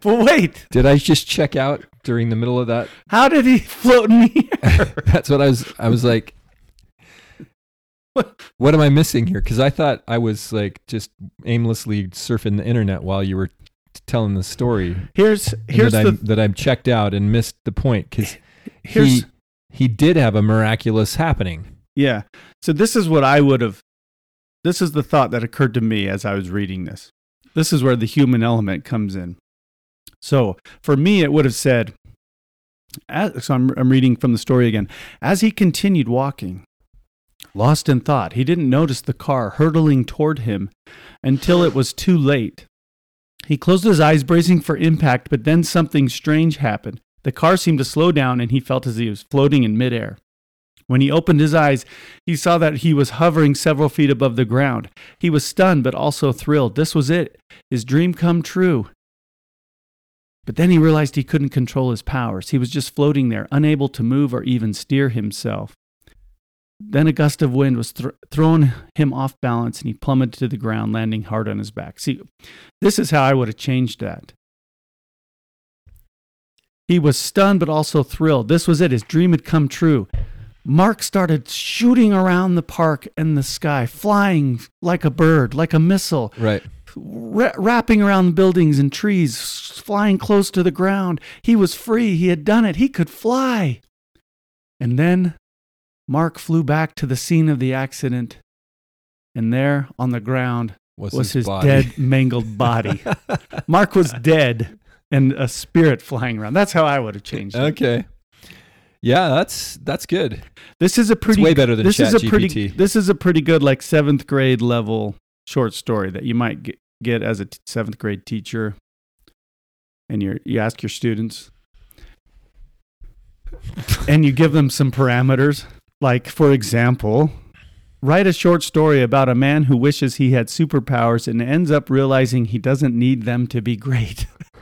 but wait, Did I just check out during the middle of that? how did he float in the air? That's what I was. I was like, What? what am I missing here? Because I thought I was like just aimlessly surfing the internet while you were telling the story. Here's here's that the I'm, that I'm checked out and missed the point because here's he he did have a miraculous happening. Yeah. So this is what I would have this is the thought that occurred to me as I was reading this. This is where the human element comes in. So for me it would have said as, so I'm, I'm reading from the story again. As he continued walking, lost in thought, he didn't notice the car hurtling toward him until it was too late. He closed his eyes, bracing for impact, but then something strange happened. The car seemed to slow down, and he felt as if he was floating in midair. When he opened his eyes, he saw that he was hovering several feet above the ground. He was stunned, but also thrilled. This was it his dream come true. But then he realized he couldn't control his powers. He was just floating there, unable to move or even steer himself. Then a gust of wind was thr thrown him off balance and he plummeted to the ground, landing hard on his back. See, this is how I would have changed that. He was stunned but also thrilled. This was it. His dream had come true. Mark started shooting around the park and the sky, flying like a bird, like a missile, Right. ra- wrapping around buildings and trees, flying close to the ground. He was free. He had done it. He could fly. And then Mark flew back to the scene of the accident. And there on the ground Was, was his body. dead, mangled body. Mark was dead and a spirit flying around. That's how I would have changed it. okay. Yeah, that's that's good. This is a pretty way better than this is a pretty this is a pretty good like seventh grade level short story that you might get, get as a t- seventh grade teacher, and you you ask your students, and you give them some parameters. Like for example, write a short story about a man who wishes he had superpowers and ends up realizing he doesn't need them to be great.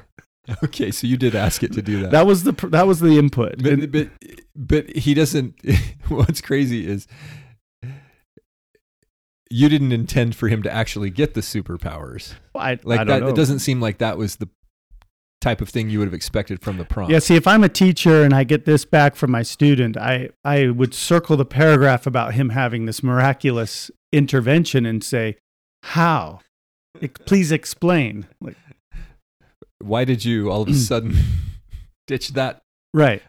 Okay, so you did ask it to do that. that was the that was the input. but, but but he doesn't. What's crazy is you didn't intend for him to actually get the superpowers. I, Like I don't that, know. it doesn't seem like that was the type of thing you would have expected from the prompt. Yeah, see, if I'm a teacher and I get this back from my student, I, I would circle the paragraph about him having this miraculous intervention and say, How? Please explain. Like, Why did you all of a sudden ditch that right.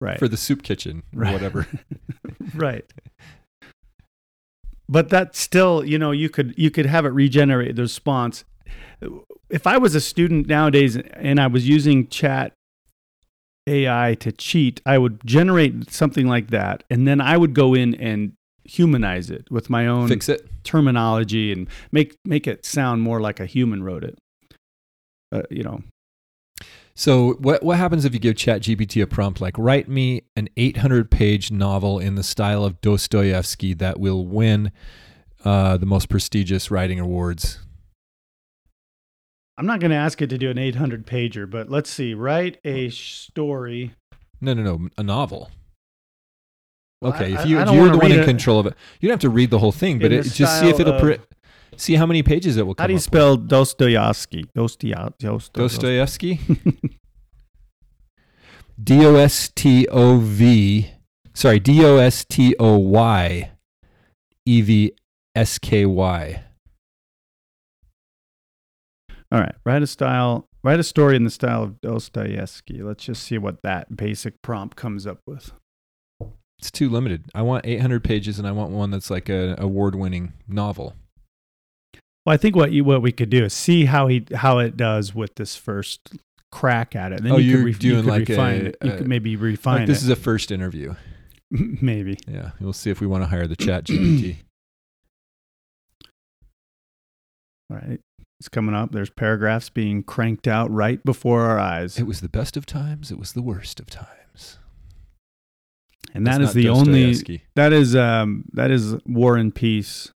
Right. for the soup kitchen or Right. whatever? right. But that still, you know, you could you could have it regenerate the response. If I was a student nowadays and I was using chat AI to cheat, I would generate something like that, and then I would go in and humanize it with my own Fix it. terminology and make make it sound more like a human wrote it. Uh, you know, So what what happens if you give ChatGPT a prompt like write me an 800 page novel in the style of Dostoevsky that will win uh, the most prestigious writing awards? I'm not going to ask it to do an 800 pager, but let's see. Write a story. No, no, no, a novel. Well, Okay, I- if you I don't you're the one in it control of it, you don't have to read the whole thing, but it, just see if it'll of- pre- see how many pages it will come How do you spell Dostoevsky? Dostoevsky. Dostoevsky? D O S T O V. Sorry, D O S T O Y E V S K Y. All right. Write a style. Write a story in the style of Dostoevsky. Let's just see what that basic prompt comes up with. It's too limited. I want 800 pages, and I want one that's like a award-winning novel. Well, I think what you what we could do is see how he how it does with this first crack at it. Then Oh, you you're could re- you doing could like refine a- it. You a- could maybe refine Like this it. is a first interview. maybe. Yeah, we'll see if we want to hire the Chat GPT. All right. It's coming up. There's paragraphs being cranked out right before our eyes. it was the best of times. It was the worst of times. and that That's is the only that is um that is War and Peace.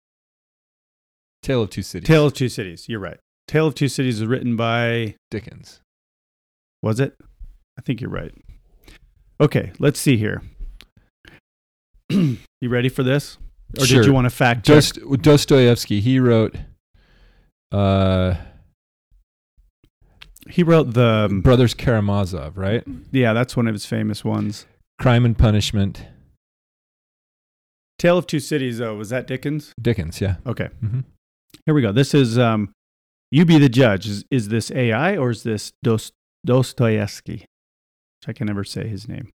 Tale of Two Cities. Tale of Two Cities. You're right. Tale of Two Cities is written by Dickens. was it? I think you're right. Okay, let's see here. you ready for this? Or Sure. did you want to fact check? Dost- Dostoevsky. He wrote. Uh, he wrote the um, Brothers Karamazov, right? yeah, that's one of his famous ones. Crime and Punishment. Tale of Two Cities though, was that Dickens? Dickens, yeah. Okay. hmm Here we go. This is um you be the judge. Is is this AI or is this Dost- Dostoevsky? Which I can never say his name.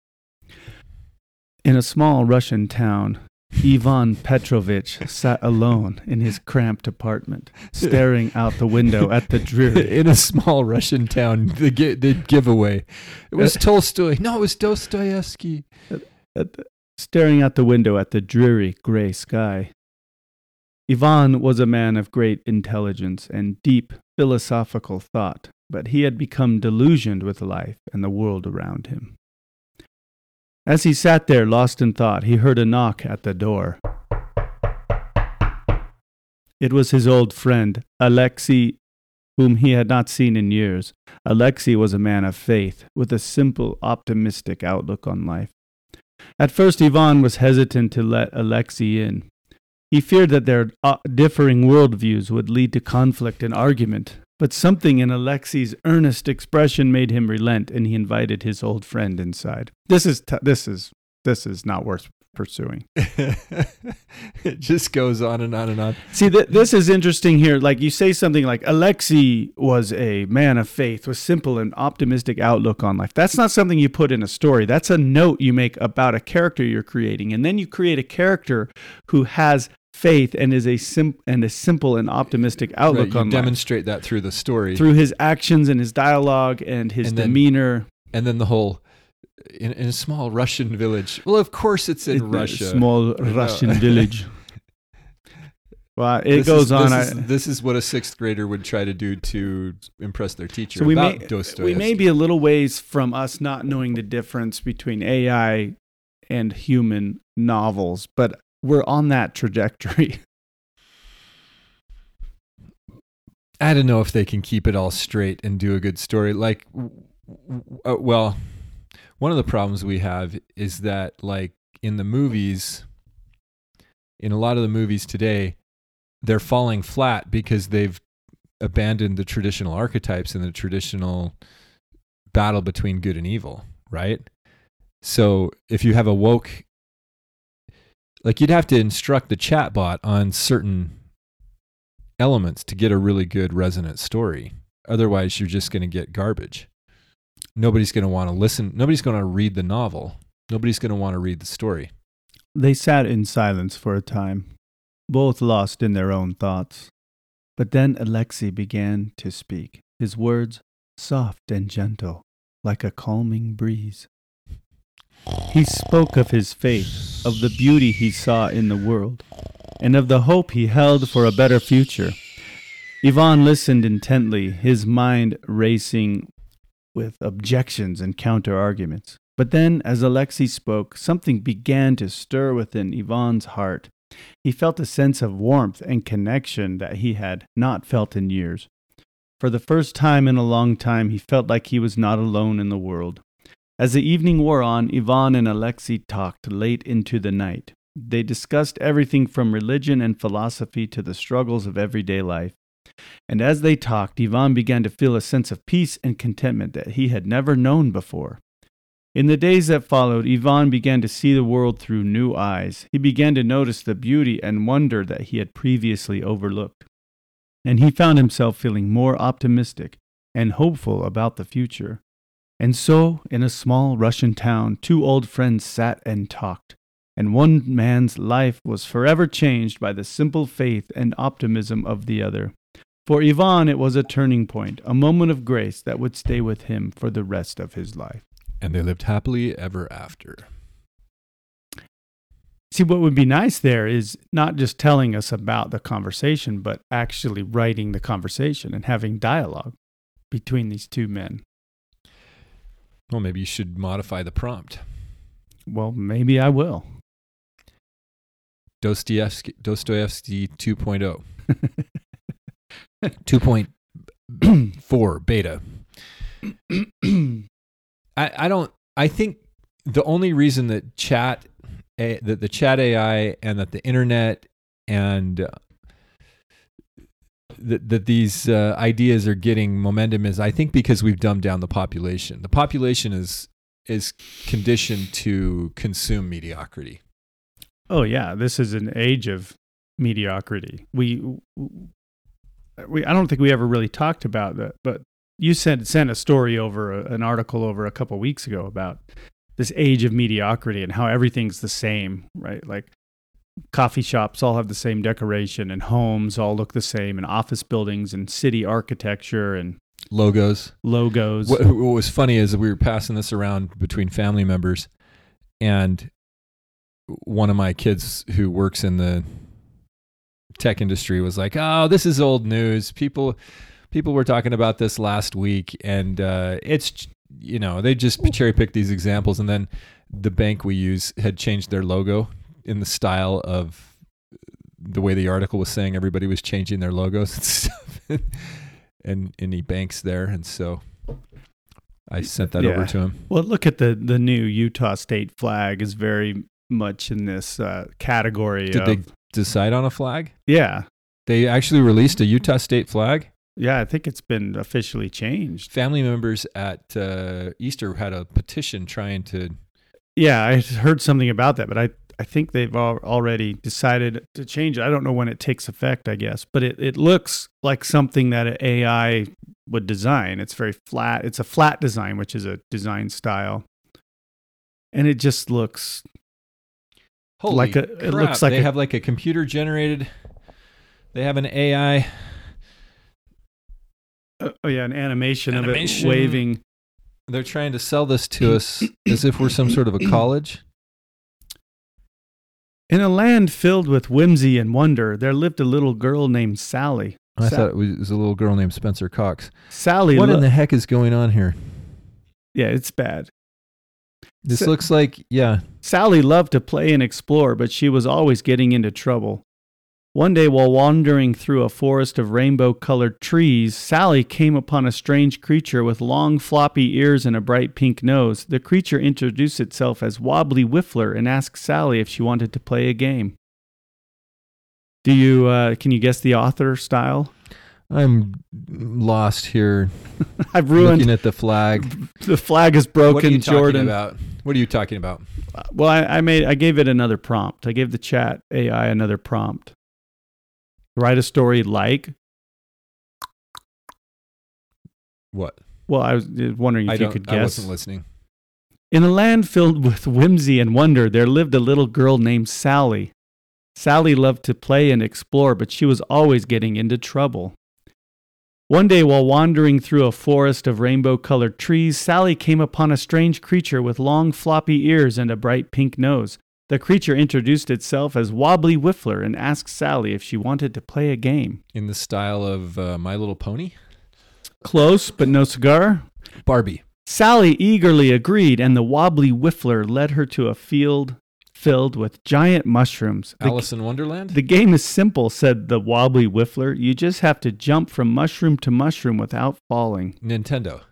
In a small Russian town, Ivan Petrovich sat alone in his cramped apartment, staring out the window at the dreary. In a small Russian town, the, gi- the giveaway. It was uh, Tolstoy. No, it was Dostoevsky. at the- staring out the window at the dreary gray sky. Ivan was a man of great intelligence and deep philosophical thought, but he had become delusioned with life and the world around him. As he sat there lost in thought, he heard a knock at the door. It was his old friend, Alexei, whom he had not seen in years. Alexei was a man of faith, with a simple, optimistic outlook on life. At first, Ivan was hesitant to let Alexei in. He feared that their uh, differing worldviews would lead to conflict and argument, but something in Alexei's earnest expression made him relent, and he invited his old friend inside. This is t- this is this is not worth pursuing. it just goes on and on and on. See, th- this is interesting here. Like you say something like Alexei was a man of faith with simple and optimistic outlook on life. That's not something you put in a story. That's a note you make about a character you're creating, and then you create a character who has faith and is a sim- and a simple and optimistic outlook Right, you on life demonstrate that through the story. through his actions and his dialogue and his And then- demeanor. and then the whole in, in a small Russian village. Well, of course it's in a uh, Russia. small Russian village. Well, it This goes is- on. This, I- is, this is what a sixth grader would try to do to impress their teacher So we about may, Dostoevsky. we may be a little ways from us not knowing the difference between AI and human novels, but we're on that trajectory. I don't know if they can keep it all straight and do a good story. Like, uh, well, one of the problems we have is that, like, in the movies, in a lot of the movies today, they're falling flat because they've abandoned the traditional archetypes and the traditional battle between good and evil, right? So if you have a woke, like, you'd have to instruct the chatbot on certain elements to get a really good resonant story. Otherwise, you're just going to get garbage. Nobody's going to want to listen. Nobody's going to read the novel. Nobody's going to want to read the story. They sat in silence for a time, both lost in their own thoughts. But then Alexei began to speak, his words soft and gentle, like a calming breeze. He spoke of his faith, of the beauty he saw in the world, and of the hope he held for a better future. Ivan listened intently, his mind racing with objections and counter arguments. But then, as Alexei spoke, something began to stir within Ivan's heart. He felt a sense of warmth and connection that he had not felt in years. For the first time in a long time, he felt like he was not alone in the world. As the evening wore on, Ivan and Alexei talked late into the night. They discussed everything from religion and philosophy to the struggles of everyday life. And as they talked, Ivan began to feel a sense of peace and contentment that he had never known before. In the days that followed, Ivan began to see the world through new eyes. He began to notice the beauty and wonder that he had previously overlooked. And he found himself feeling more optimistic and hopeful about the future. And so, in a small Russian town, two old friends sat and talked, and one man's life was forever changed by the simple faith and optimism of the other. For Ivan, it was a turning point, a moment of grace that would stay with him for the rest of his life. And they lived happily ever after. See, what would be nice there is not just telling us about the conversation, but actually writing the conversation and having dialogue between these two men. Well, maybe you should modify the prompt. Well, maybe I will. Dostoevsky, Dostoevsky 2.0. 2.4 beta. I, I don't I think the only reason that chat a, that the chat AI and that the internet and that that these uh, ideas are getting momentum is I think because we've dumbed down the population. The population is is conditioned to consume mediocrity. Oh yeah, this is an age of mediocrity. We we I don't think we ever really talked about that, but you sent sent a story over a, an article over a couple weeks ago about this age of mediocrity and how everything's the same, right? Like coffee shops all have the same decoration and homes all look the same and office buildings and city architecture and logos. logos. What, what was funny is we were passing this around between family members and one of my kids who works in the tech industry was like oh this is old news. People people were talking about this last week and uh, it's you know they just cherry picked these examples. And then the bank we use had changed their logo in the style of the way the article was saying everybody was changing their logos and stuff and any banks there and so I sent that Yeah. over to him. Well, look at the the new Utah state flag is very much in this uh, category Did of they decide on a flag? yeah. They actually released a Utah state flag. Yeah, I think it's been officially changed. Family members at uh, Easter had a petition trying to. Yeah, I heard something about that, but I, I think they've al- already decided to change it. I don't know when it takes effect, I guess, but it, it looks like something that an AI would design. It's very flat. It's a flat design, which is a design style. And it just looks Holy Like a- it looks like they a- have like a computer generated. They have an AI. uh, oh yeah, an animation, Animation. of it waving. They're trying to sell this to us as if we're some sort of a college. In a land filled with whimsy and wonder, there lived a little girl named Sally. I Sa- thought it was, a little girl named Spencer Cox. Sally, What lo- in the heck is going on here? yeah, it's bad. This Sa- looks like yeah. Sally loved to play and explore, but she was always getting into trouble. One day, while wandering through a forest of rainbow colored trees, Sally came upon a strange creature with long, floppy ears and a bright pink nose. The creature introduced itself as Wobbly Whiffler and asked Sally if she wanted to play a game. Do you, uh, can you guess the author style? I'm lost here. I've ruined looking at the flag. the flag is broken. what are you talking Jordan. about? What are you talking about? Well, I, I made I gave it another prompt. I gave the chat AI another prompt. Write a story like. What? Well, I was uh, wondering I if you don't. could I guess. wasn't listening. In a land filled with whimsy and wonder, there lived a little girl named Sally. Sally loved to play and explore, but she was always getting into trouble. One day, while wandering through a forest of rainbow colored trees, Sally came upon a strange creature with long, floppy ears and a bright pink nose. The creature introduced itself as Wobbly Whiffler and asked Sally if she wanted to play a game. In the style of uh, My Little Pony, Close, but no cigar. Barbie. Sally eagerly agreed, and the wobbly whiffler led her to a field filled with giant mushrooms. The, Alice in Wonderland. the game is simple, said the wobbly whiffler. You just have to jump from mushroom to mushroom without falling. Nintendo.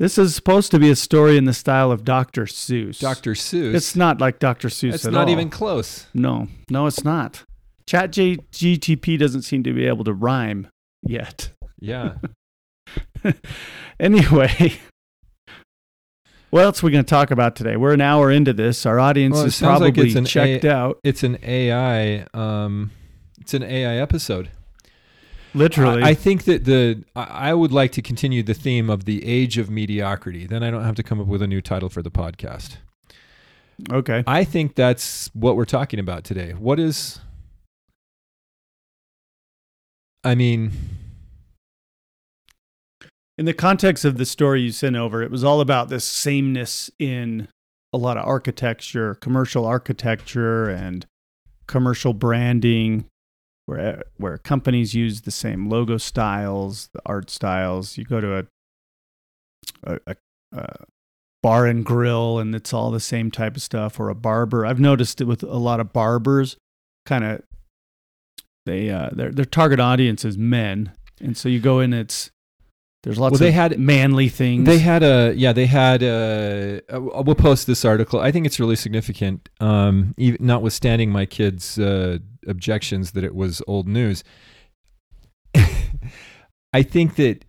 This is supposed to be a story in the style of Dr. Seuss. Dr. Seuss. It's not like Dr. Seuss It's at not all. even close. No, no, it's not. Chat J- GTP doesn't seem to be able to rhyme yet. Yeah. anyway, what else are we going to talk about today? We're an hour into this. Our audience Well, is like probably it's an checked out. it's an AI. Um, it's an AI episode. Literally. I, I think that the I I would like to continue the theme of the age of mediocrity. Then I don't have to come up with a new title for the podcast. okay. I think that's what we're talking about today. What is I mean, In the context of the story you sent over, it was all about this sameness in a lot of architecture, commercial architecture, and commercial branding, where where companies use the same logo styles, the art styles. You go to a a, a, a bar and grill and it's all the same type of stuff or a barber. I've noticed it with a lot of barbers kind of they uh their their target audience is men. And so you go in it's there's lots Well, they had- manly things. They had a yeah. They had a. We'll post this article. I think it's really significant. Um, even, notwithstanding my kids' uh, objections that it was old news, I think that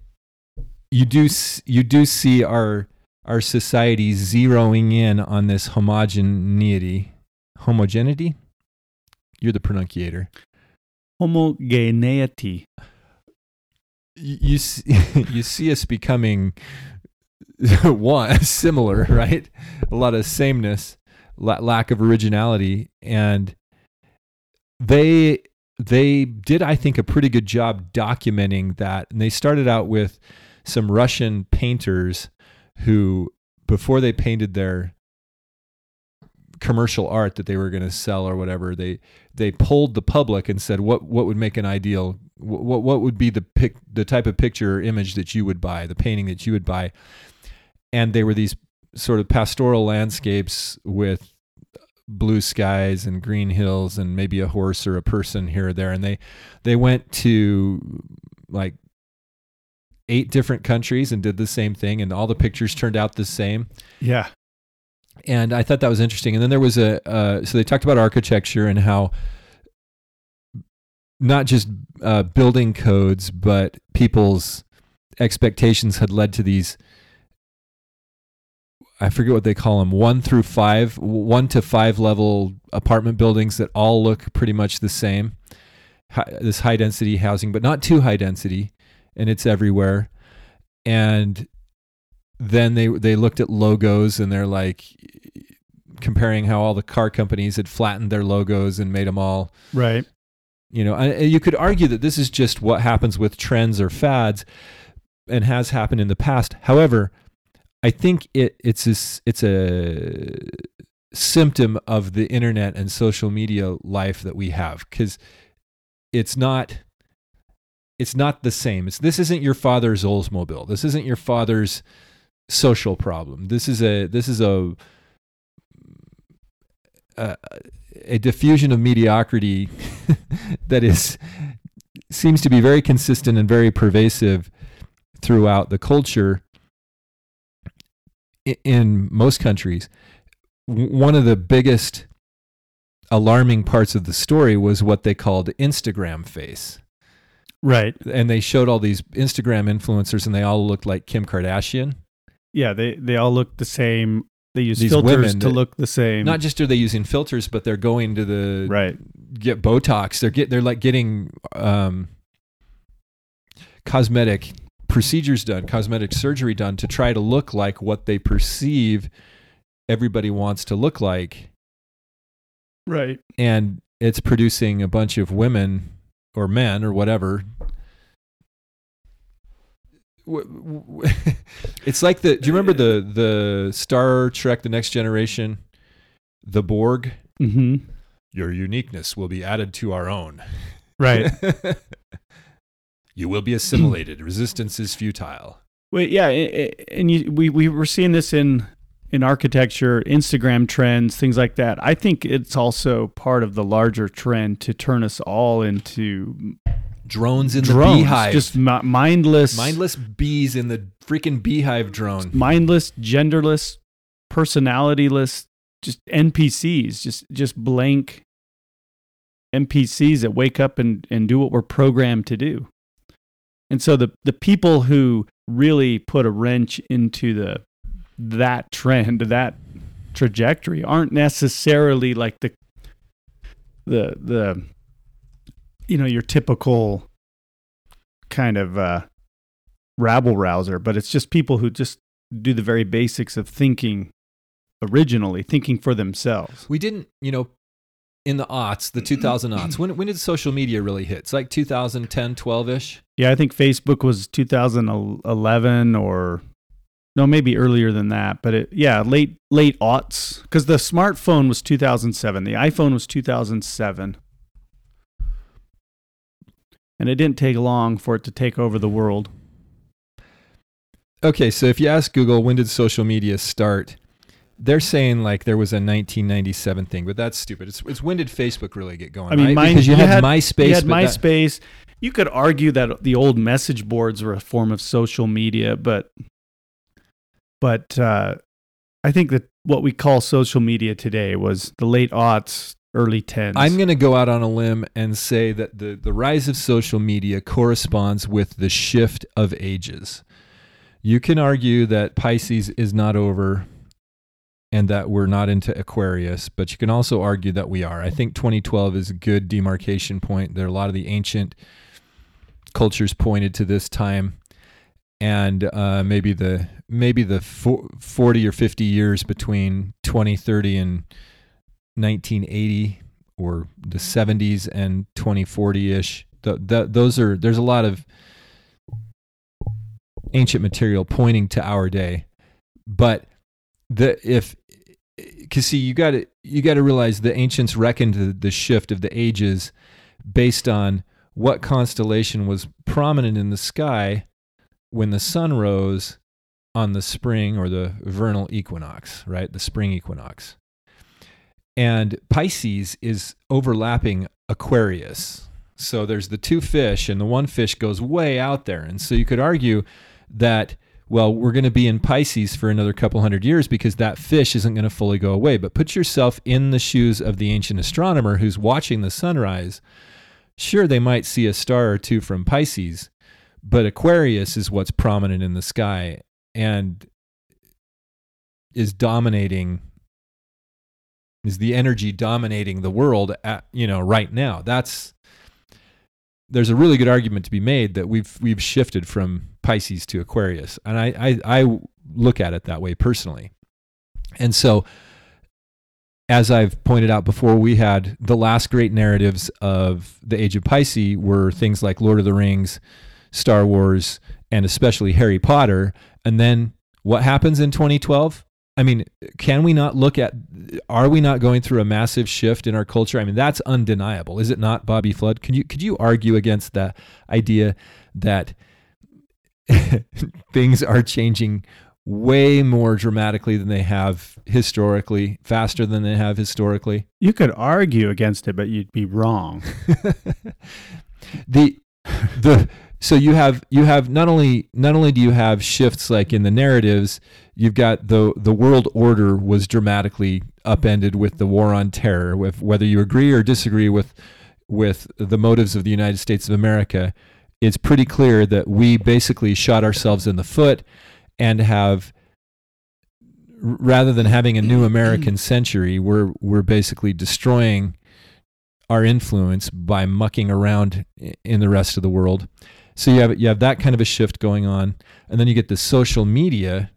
you do you do see our our society zeroing in on this homogeneity, homogeneity. You're the pronunciator. homogeneity. You see, you see us becoming one similar, right? A lot of sameness, lack of originality, and they they did, I think, a pretty good job documenting that. And they started out with some Russian painters who, before they painted their commercial art that they were going to sell or whatever, they they polled the public and said what what would make an ideal what what, what would be the pic, the type of picture or image that you would buy, the painting that you would buy, and they were these sort of pastoral landscapes with blue skies and green hills and maybe a horse or a person here or there and they they went to like eight different countries and did the same thing and all the pictures turned out the same Yeah. and I thought that was interesting. And then there was a uh, so they talked about architecture and how not just uh, building codes, but people's expectations had led to these. I forget what they call them. One through five, one to five level apartment buildings that all look pretty much the same. Hi, this high density housing, but not too high density, and it's everywhere. And then they they looked at logos and they're like comparing how all the car companies had flattened their logos and made them all Right. You know and you could argue that this is just what happens with trends or fads and has happened in the past. However i think it it's a, it's a symptom of the internet and social media life that we have cuz it's not it's not the same. It's this isn't your father's oldsmobile. This isn't your father's social problem. This is a this is a a, a diffusion of mediocrity that is seems to be very consistent and very pervasive throughout the culture in most countries. One of the biggest alarming parts of the story was what they called Instagram face. Right. And they showed all these Instagram influencers and they all looked like Kim Kardashian. Yeah, they they all looked the same. They use These filters women to that- look the same. Not just are they using filters, but they're going to the right. get Botox. They're get they're like getting um, cosmetic procedures done, cosmetic surgery done to try to look like what they perceive everybody wants to look like, Right. and it's producing a bunch of women or men or whatever. It's like the. Do you remember the the Star Trek: The Next Generation, the Borg? hmm Your uniqueness will be added to our own. Right. You will be assimilated. Resistance is futile. Well, yeah, and you, we we were seeing this in in architecture, Instagram trends, things like that. I think it's also part of the larger trend to turn us all into Drones in drones, the beehive. just mi- mindless, mindless bees in the freaking beehive drone. mindless, genderless, personalityless, just NPCs, just just blank NPCs that wake up and, and do what we're programmed to do. And so the the people who really put a wrench into the that trend, that trajectory aren't necessarily like the the the you know your typical kind of uh rabble rouser, but it's just people who just do the very basics of thinking originally, thinking for themselves. We didn't, you know, in the aughts, the 2000 aughts. When when did social media really hit? It's like 2010, 12 ish. Yeah, I think Facebook was 2011 or no, maybe earlier than that, but it yeah, late late aughts cuz the smartphone was 2007, the iPhone was 2007. And it didn't take long for it to take over the world. okay, so if you ask Google when did social media start, they're saying like there was a 1997 thing, but that's stupid. It's, it's when did Facebook really get going? I mean, right? because you, you had, had- MySpace. you had but that- MySpace. You could argue that the old message boards were a form of social media, but but uh, I think that what we call social media today was the late aughts, early tens. I'm going to go out on a limb and say that the, the rise of social media corresponds with the shift of ages. You can argue that Pisces is not over and that we're not into Aquarius, but you can also argue that we are. I think 2012 is a good demarcation point. There are a lot of the ancient cultures pointed to this time. And uh, maybe the maybe the 40 or 50 years between 2030 and 1980 or the 70s and 2040 ish. Th- th- those are there's a lot of ancient material pointing to our day, but the if because see you got to you got to realize the ancients reckoned the, the shift of the ages based on what constellation was prominent in the sky when the sun rose on the spring or the vernal equinox, right? The spring equinox. And Pisces is overlapping Aquarius. So there's the two fish, and the one fish goes way out there. And so you could argue that, well, we're going to be in Pisces for another couple hundred years because that fish isn't going to fully go away. But put yourself in the shoes of the ancient astronomer who's watching the sunrise. Sure, they might see a star or two from Pisces, but Aquarius is what's prominent in the sky and is dominating is the energy dominating the world at you know right now that's there's a really good argument to be made that we've we've shifted from Pisces to Aquarius and I I, I look at it that way personally and so as I've pointed out before, we had the last great narratives of the age of Pisces were things like Lord of the Rings, Star Wars, and especially Harry Potter. And then what happens in 2012? I mean, can we not look at, are we not going through a massive shift in our culture? I mean, that's undeniable, is it not, Bobby Flood? Can you, could you argue against the idea that things are changing way more dramatically than they have historically, faster than they have historically? you could argue against it, but you'd be wrong. the the so you have you have not only not only do you have shifts like in the narratives you've got the the world order was dramatically upended with the war on terror with whether you agree or disagree with with the motives of the United States of America it's pretty clear that we basically shot ourselves in the foot and have rather than having a new American century we're we're basically destroying our influence by mucking around in the rest of the world. So you have you have that kind of a shift going on, and then you get the social media,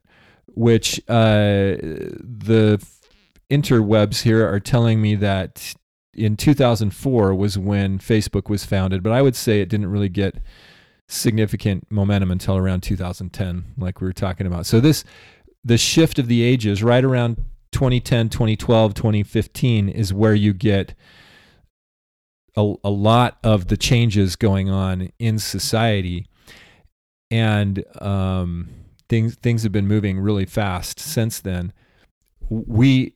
which uh, the interwebs here are telling me that in 2004 was when Facebook was founded, but I would say it didn't really get significant momentum until around 2010, like we were talking about. So this the shift of the ages right around 2010, 2012, 2015 is where you get a, a lot of the changes going on in society. And um, things things have been moving really fast since then. We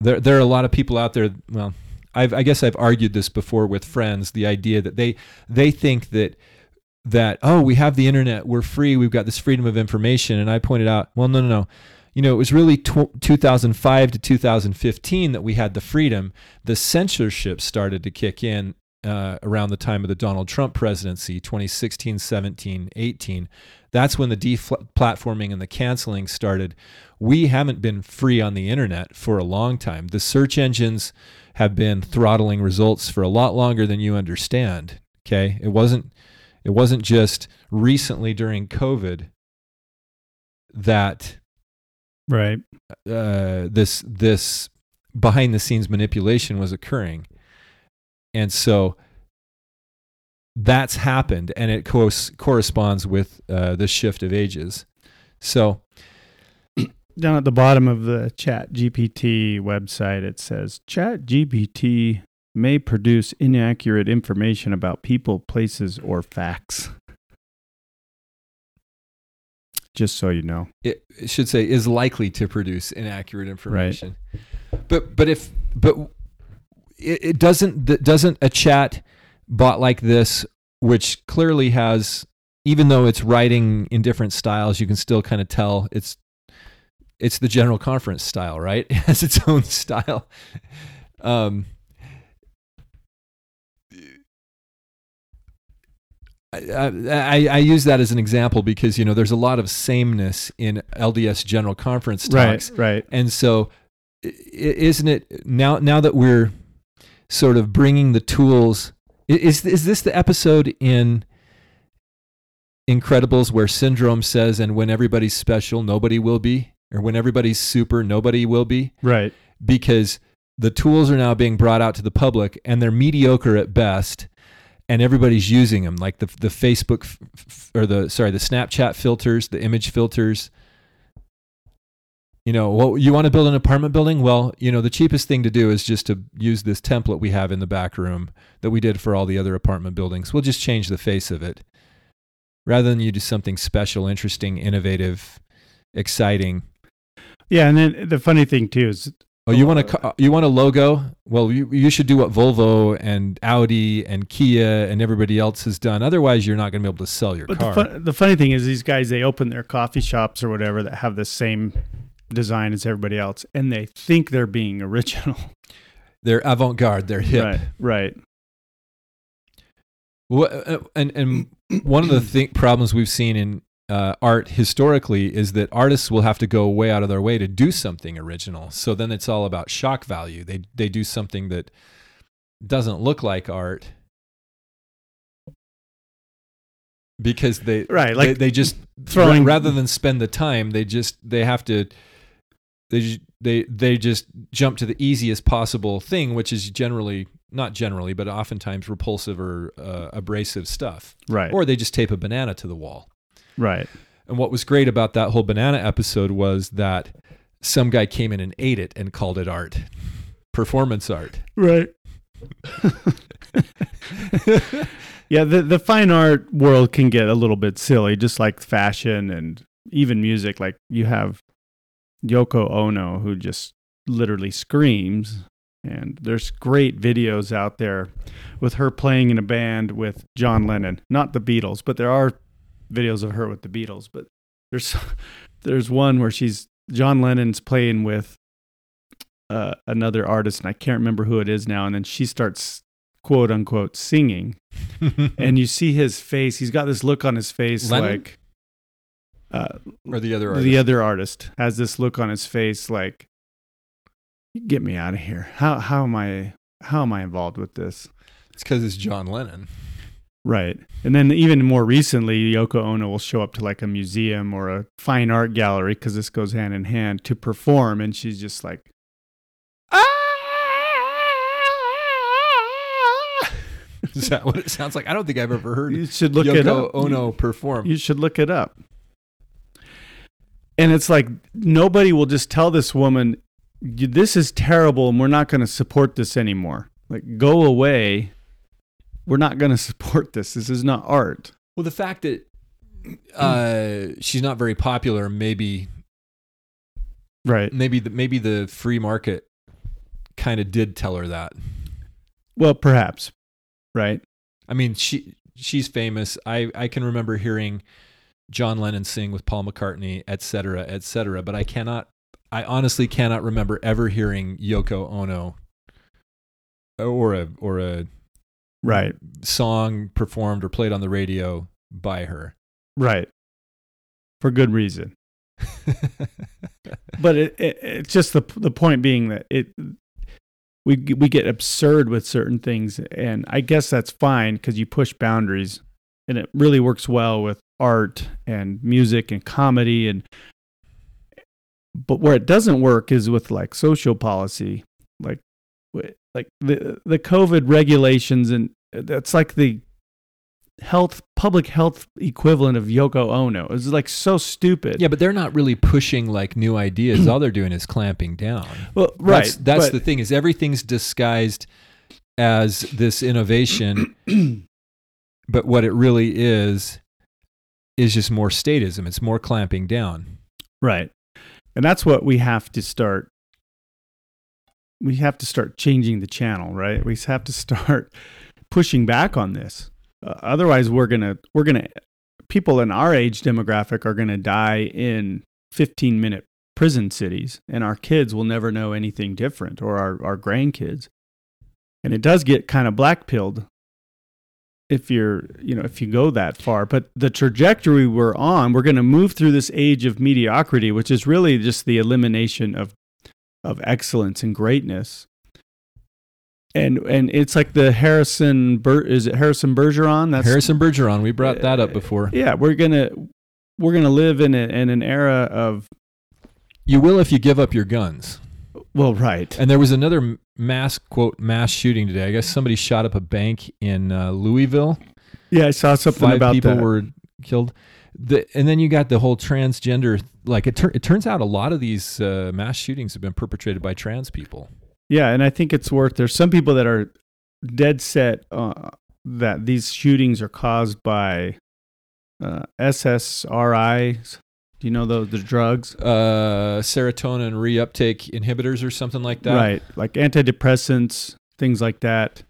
there there are a lot of people out there well I've, I guess I've argued this before with friends the idea that they they think that that oh we have the internet we're free we've got this freedom of information. And I pointed out well no no no you know, it was really tw 2005 to 2015 that we had the freedom. The censorship started to kick in uh, around the time of the Donald Trump presidency, 2016, 17, 18. That's when the deplatforming and the canceling started. We haven't been free on the internet for a long time. The search engines have been throttling results for a lot longer than you understand. Okay, it wasn't it wasn't just recently during COVID that Right. uh, this this behind the scenes manipulation was occurring, and so that's happened, and it co- corresponds with uh, the shift of ages. So Down at the bottom of the Chat GPT website, it says Chat GPT may produce inaccurate information about people, places, or facts. Just so you know. it, it should say is likely to produce inaccurate information. Right. But but if but it, it doesn't doesn't a chat bot like this, which clearly has even though it's writing in different styles, you can still kind of tell it's it's the general conference style, right? It has its own style. Um, I, I, I use that as an example because you know there's a lot of sameness in LDS General Conference talks, Right. Right. and so isn't it now now that we're sort of bringing the tools is is this the episode in Incredibles where Syndrome says and when everybody's special nobody will be or when everybody's super nobody will be Right. because the tools are now being brought out to the public and they're mediocre at best and everybody's using them like the the Facebook f- f- or the sorry the Snapchat filters the image filters. You know well you want to build an apartment building? Well you know the cheapest thing to do is just to use this template we have in the back room that we did for all the other apartment buildings. We'll just change the face of it. Rather than you do something special interesting innovative exciting. Yeah, and then the funny thing too is Oh, you want a you want a logo? Well, you you should do what Volvo and Audi and Kia and everybody else has done. Otherwise, you're not going to be able to sell your But the, car. fun, the funny thing is, these guys they open their coffee shops or whatever that have the same design as everybody else, and they think they're being original. They're avant-garde. They're hip. Right. Right. Wha- uh, and and one of the th- problems we've seen in uh, art historically is that artists will have to go way out of their way to do something original. So then it's all about shock value. They they do something that doesn't look like art because they Right, like they just throwing- rather than spend the time they just they have to they they they just jump to the easiest possible thing which is generally not generally but oftentimes repulsive or uh, abrasive stuff Right. or they just tape a banana to the wall right. and what was great about that whole banana episode was that some guy came in and ate it and called it art performance art Right. yeah, the the fine art world can get a little bit silly, just like fashion and even music. Like you have Yoko Ono, who just literally screams, and there's great videos out there with her playing in a band with John Lennon, not the Beatles, but there are videos of her with the Beatles. But there's there's one where she's John Lennon's playing with uh, another artist, and I can't remember who it is now. And then she starts quote unquote singing, and you see his face. He's got this look on his face, Lennon? like uh, or the other artist. the other artist has this look on his face, like "Get me out of here! How how am I how am I involved with this?" it's because it's john lennon Right. And then even more recently, Yoko Ono will show up to like a museum or a fine art gallery because this goes hand in hand to perform. And she's just like, ah! is that what it sounds like i don't think i've ever heard you should look it yoko up. ono perform You should look it up. And it's like nobody will just tell this woman, this is terrible and we're not going to support this anymore. Like, go away. We're not going to support this. This is not art. Well, the fact that uh, she's not very popular, maybe Right. maybe the maybe the free market kind of did tell her that. Well, perhaps. Right. I mean, she she's famous. I I can remember hearing John Lennon sing with Paul McCartney, et cetera, et cetera. But I cannot, I honestly cannot remember ever hearing Yoko Ono or a or a Right. song performed or played on the radio by her. Right. For good reason. but it, it it's just the the point being that it we we get absurd with certain things and I guess that's fine cuz you push boundaries and it really works well with art and music and comedy and but where it doesn't work is with like social policy like like the the covid regulations and uh, that's like the health public health equivalent of Yoko Ono. It's like so stupid. yeah, but they're not really pushing like new ideas. All they're doing is clamping down. Well, right. That's, that's but- the thing is everything's disguised as this innovation, but what it really is is just more statism. It's more clamping down. Right. And that's what we have to start we have to start changing the channel, right? We have to start pushing back on this. Uh, otherwise we're to we're to people in our age demographic are to die in 15 minute prison cities and our kids will never know anything different or our our grandkids. And it does get kind of black pilled if you're you know if you go that far but the trajectory we're on we're going to move through this age of mediocrity which is really just the elimination of of excellence and greatness and and it's like the harrison Ber- is it harrison bergeron that's Harrison Bergeron, we brought that up before. yeah we're going to we're to live in a, in an era of You will if you give up your guns. well right And there was another mass quote mass shooting today. I guess somebody shot up a bank in uh, Louisville. yeah i saw something Five about people that were killed. The, and then you got the whole transgender. Like it, tur- it turns out, a lot of these uh, mass shootings have been perpetrated by trans people. Yeah, and I think it's worth. There's some people that are dead set uh, that these shootings are caused by uh, SSRIs. Do you know those the drugs? Uh, serotonin reuptake inhibitors or something like that. Right, like antidepressants, things like that.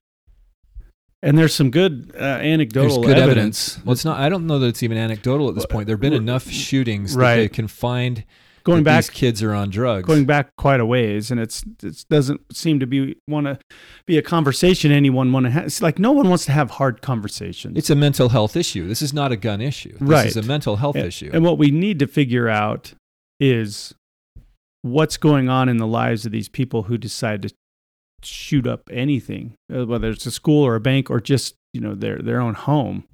And there's some good uh, There's anecdotal good evidence. evidence. Well, it's not. I don't know that it's even anecdotal at this point. There have been enough shootings that they can find going back these kids are on drugs. going back quite a ways, and it's it doesn't seem to be want to be a conversation anyone want to have. It's like no one wants to have hard conversations. it's a mental health issue. This is not a gun issue. This Right. is a mental health and, issue. And what we need to figure out is what's going on in the lives of these people who decide to shoot up anything, uh, whether it's a school or a bank or just you know their their own home.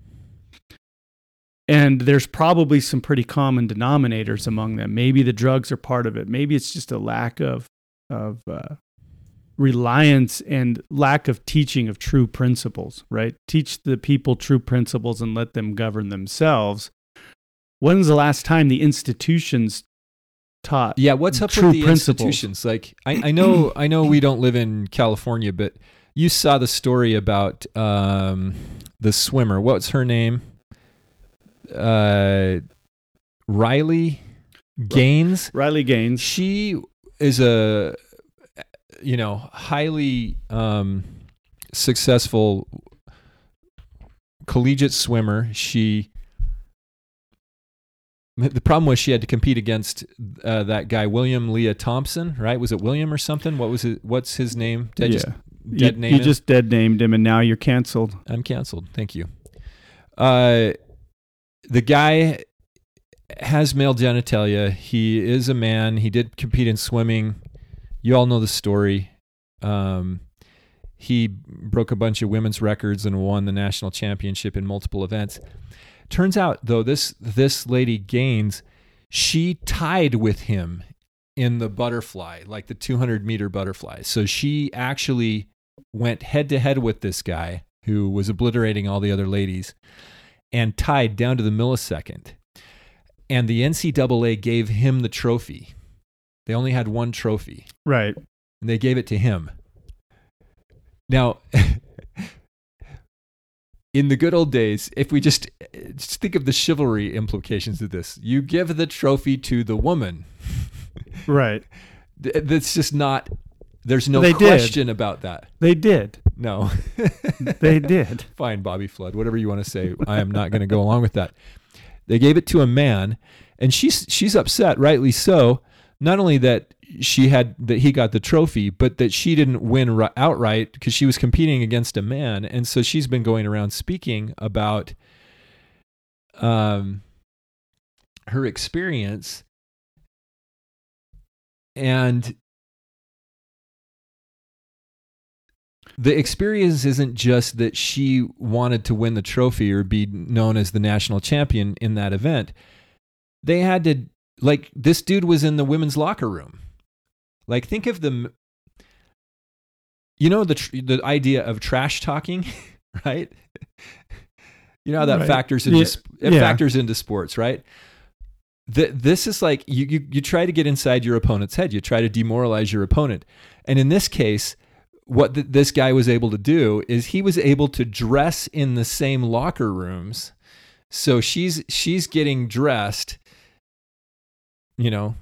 And there's probably some pretty common denominators among them. Maybe the drugs are part of it. Maybe it's just a lack of of uh, reliance and lack of teaching of true principles. Right? Teach the people true principles and let them govern themselves. When's the last time the institutions taught? Yeah, what's up true with the principles. institutions? Like, I, I know, I know, we don't live in California, but you saw the story about um, the swimmer. What's her name? Uh, Riley Gaines. Riley Gaines. She is a, you know, highly um, successful collegiate swimmer. She the problem was she had to compete against uh, that guy William Leah Thompson, right? Was it William or something? What was it? What's his name? Did I just yeah. dead you, name you just dead named him, and now you're canceled. I'm canceled. Thank you. Uh, the guy has male genitalia. He is a man. He did compete in swimming. You all know the story. Um, he broke a bunch of women's records and won the national championship in multiple events. Turns out, though, this this lady Gaines, she tied with him in the butterfly, like the 200 meter butterfly. So she actually went head to head with this guy who was obliterating all the other ladies and tied down to the millisecond. And the NCAA gave him the trophy. They only had one trophy, Right. and they gave it to him. Now, in the good old days, if we just, just think of the chivalry implications of this, you give the trophy to the woman. Right. That's just not. There's no They did. question about that. They did. No. They did. Fine, Bobby Flood, whatever you want to say. I am not going to go along with that. They gave it to a man, and she's she's upset, rightly so. Not only that she had that he got the trophy, but that she didn't win ri- outright because she was competing against a man, and so she's been going around speaking about um her experience and the experience isn't just that she wanted to win the trophy or be known as the national champion in that event. They had to like this dude was in the women's locker room. Like think of the you know the tr- the idea of trash talking, right? You know how that Right. factors into Yeah. it Yeah. factors into sports, right? Th- this is like you, you you try to get inside your opponent's head. You try to demoralize your opponent, and in this case, what th- this guy was able to do is he was able to dress in the same locker rooms So she's she's getting dressed. You know.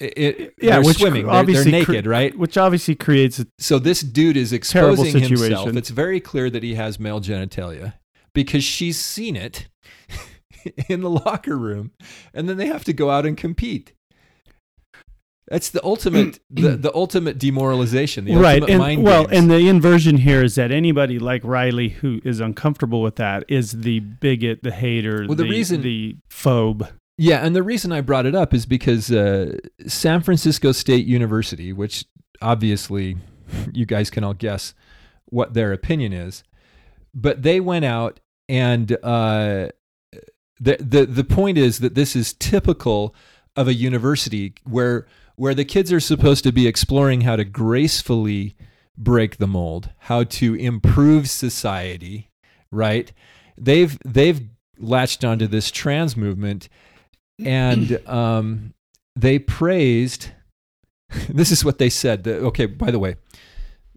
It, it, Yeah, they're which swimming. They're, they're obviously cre- naked, right? Which obviously creates a So this dude is exposing himself. It's very clear that he has male genitalia because she's seen it in the locker room, and then they have to go out and compete. That's the ultimate, the, the ultimate demoralization. The right ultimate and mind well games. and the inversion here is that anybody like riley who is uncomfortable with that is the bigot the hater Well, the the, reason- the phobe Yeah, and the reason I brought it up is because uh, San Francisco State University, which obviously you guys can all guess what their opinion is, but they went out and uh, the the the point is that this is typical of a university where where the kids are supposed to be exploring how to gracefully break the mold, how to improve society, right? They've they've latched onto this trans movement and um, they praised. This is what they said. The- okay, by the way,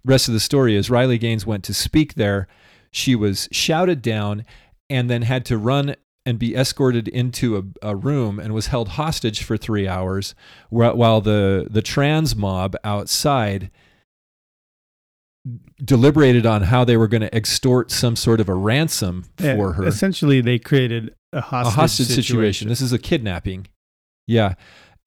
rest of the story is Riley Gaines went to speak there. She was shouted down and then had to run and be escorted into a, a room and was held hostage for three hours while the, the trans mob outside deliberated on how they were going to extort some sort of a ransom Yeah, for her essentially they created a hostage, a hostage situation. This is a kidnapping. Yeah.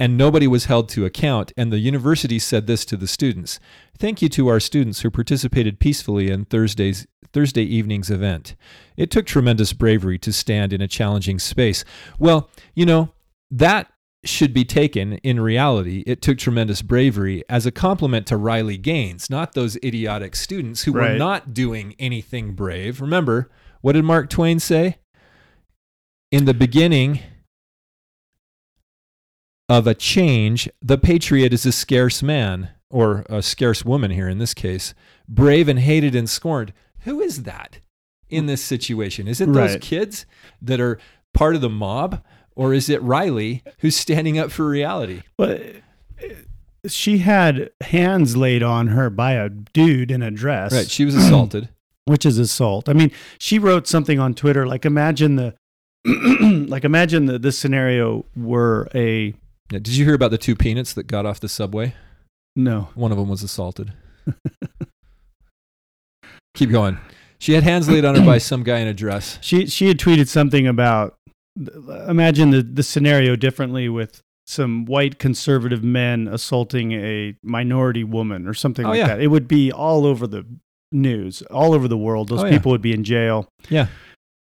And nobody was held to account. And the university said this to the students Thank you to our students who participated peacefully in Thursday's Thursday evening's event. It took tremendous bravery to stand in a challenging space. Well, you know, that should be taken in reality. It took tremendous bravery as a compliment to Riley Gaines, not those idiotic students who were not doing anything brave. Remember, what did Mark Twain say? In the beginning of a change, the patriot is a scarce man, or a scarce woman here in this case, brave and hated and scorned. Who is that in this situation? Is it those Right. kids that are part of the mob, or is it Riley who's standing up for reality? But she had hands laid on her by a dude in a dress, Right. She was assaulted. which is assault. I mean, she wrote something on Twitter like, "Imagine the, like, imagine that this scenario were a Yeah, Did you hear about the two peanuts that got off the subway? no, One of them was assaulted. Keep going. She had hands laid on her by some guy in a dress. She she had tweeted something about imagine the, the scenario differently with some white conservative men assaulting a minority woman or something Oh, like yeah. that. It would be all over the news, all over the world. Those Oh, yeah. people would be in jail. Yeah.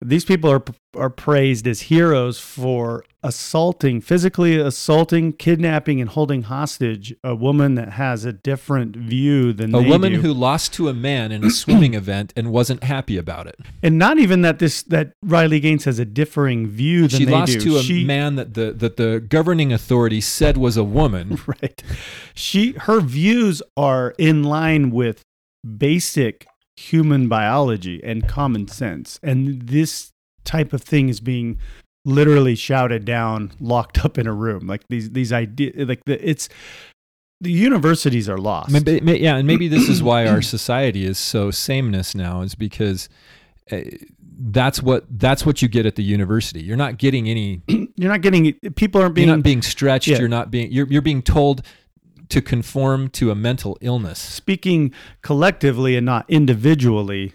These people are are praised as heroes for assaulting, physically assaulting, kidnapping, and holding hostage a woman that has a different view than A woman do. who lost to a man in a swimming event and wasn't happy about it. and not even that this that Riley Gaines has a differing view than She lost do. to a She- man that the that the governing authority said was a woman. right she her views are in line with basic human biology and common sense and this type of thing is being literally shouted down locked up in a room like these these ideas like the, it's the universities are lost Maybe, may- yeah, and maybe this is why our society is so sameness now, is because uh, that's what that's what you get at the university. You're not getting any. you're not getting people aren't being you're not being stretched. Yeah. You're not being. You're you're being told to conform to a mental illness. speaking collectively and not individually,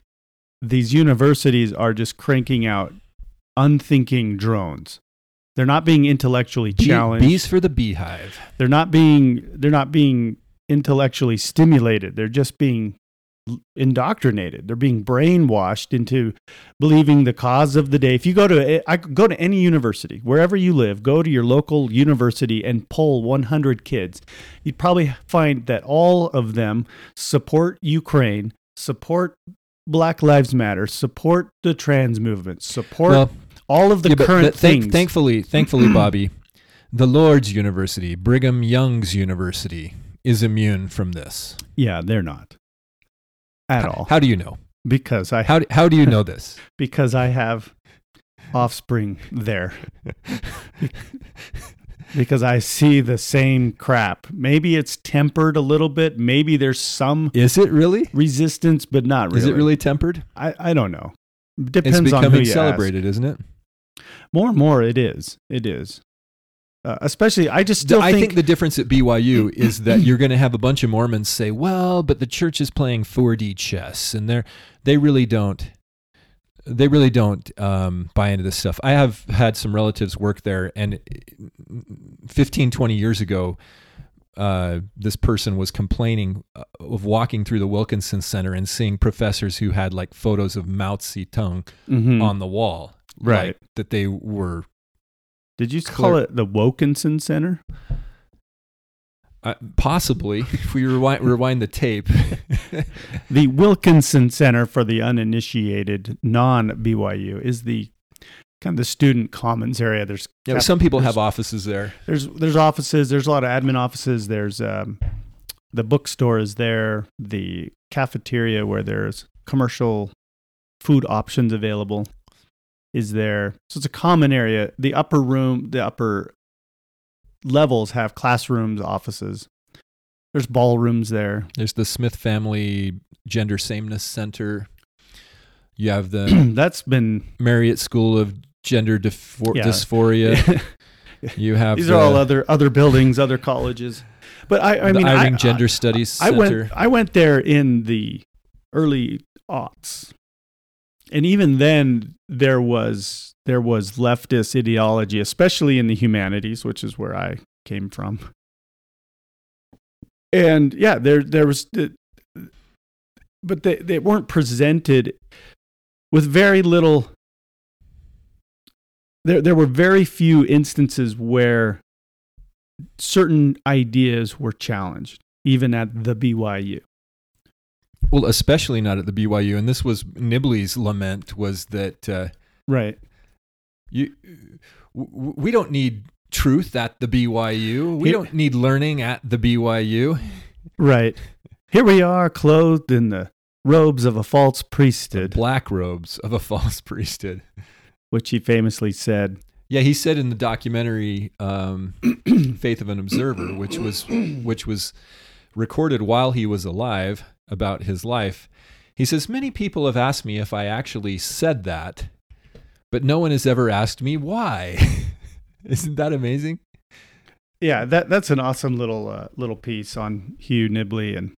these universities are just cranking out unthinking drones. They're not being intellectually challenged. bees for the beehive. They're not being they're not being intellectually stimulated. They're just being indoctrinated. They're being brainwashed into believing the cause of the day. If you go to I go to any university, wherever you live, go to your local university and poll 100 kids. You'd probably find that all of them support Ukraine, support Black Lives Matter, support the trans movement, support Well, all of the yeah, current but thank- things. thankfully, thankfully, Bobby, the Lord's University, Brigham Young's University, is immune from this yeah, they're not at How- all How do you know? because I How do, how do you know this? because I have offspring there. because I see the same crap. Maybe it's tempered a little bit. Maybe there's some Is it really? resistance, but not really. Is it really tempered? I, I don't know. Depends it's on who becoming you celebrated, isn't it? More and more, it is. It is. Uh, especially, I just still I think, think the difference at BYU is that you're going to have a bunch of Mormons say, "Well, but the church is playing 4D chess, and they're they really don't." They really don't um, buy into this stuff. I have had some relatives work there, and 15, 20 years ago, uh, this person was complaining uh, of walking through the Wilkinson Center and seeing professors who had like photos of Mao Zedong Mhm. on the wall, Right. like, that they were Did you call it the Wilkinson Center? uh, possibly. if we rewind, rewind the tape, The Wilkinson Center for the uninitiated, non BYU, is the kind of the student commons area. There's yeah, caf- some people have offices there. There's there's offices. There's a lot of admin offices. There's um, the bookstore is there. The cafeteria where there's commercial food options available is there. So it's a common area. The upper room, the upper levels have classrooms, offices. There's ballrooms there. There's the Smith Family Gender Sameness Center. You have the That's been Marriott School of Gender Dyspho- Yeah. Dysphoria. You have these the, are all other other buildings, other colleges. But I, I mean, Eyring I, Gender Studies I Center. went I went there in the early aughts. And even then there was there was leftist ideology, especially in the humanities, which is where I came from. And yeah, there there was but they, they weren't presented with very little there there were very few instances where certain ideas were challenged, even at the BYU. Well, especially not at the BYU. And this was Nibley's lament was that uh, Right. you w- we don't need truth at the BYU. We Here- don't need learning at the BYU. Right. Here we are, clothed in the robes of a false priesthood, Black robes of a false priesthood. which he famously said. Yeah, he said in the documentary um, "Faith of an Observer," which was which was recorded while he was alive about his life. He says many people have asked me if I actually said that, but no one has ever asked me why. Isn't that amazing? Yeah, that that's an awesome little uh, little piece on Hugh Nibley and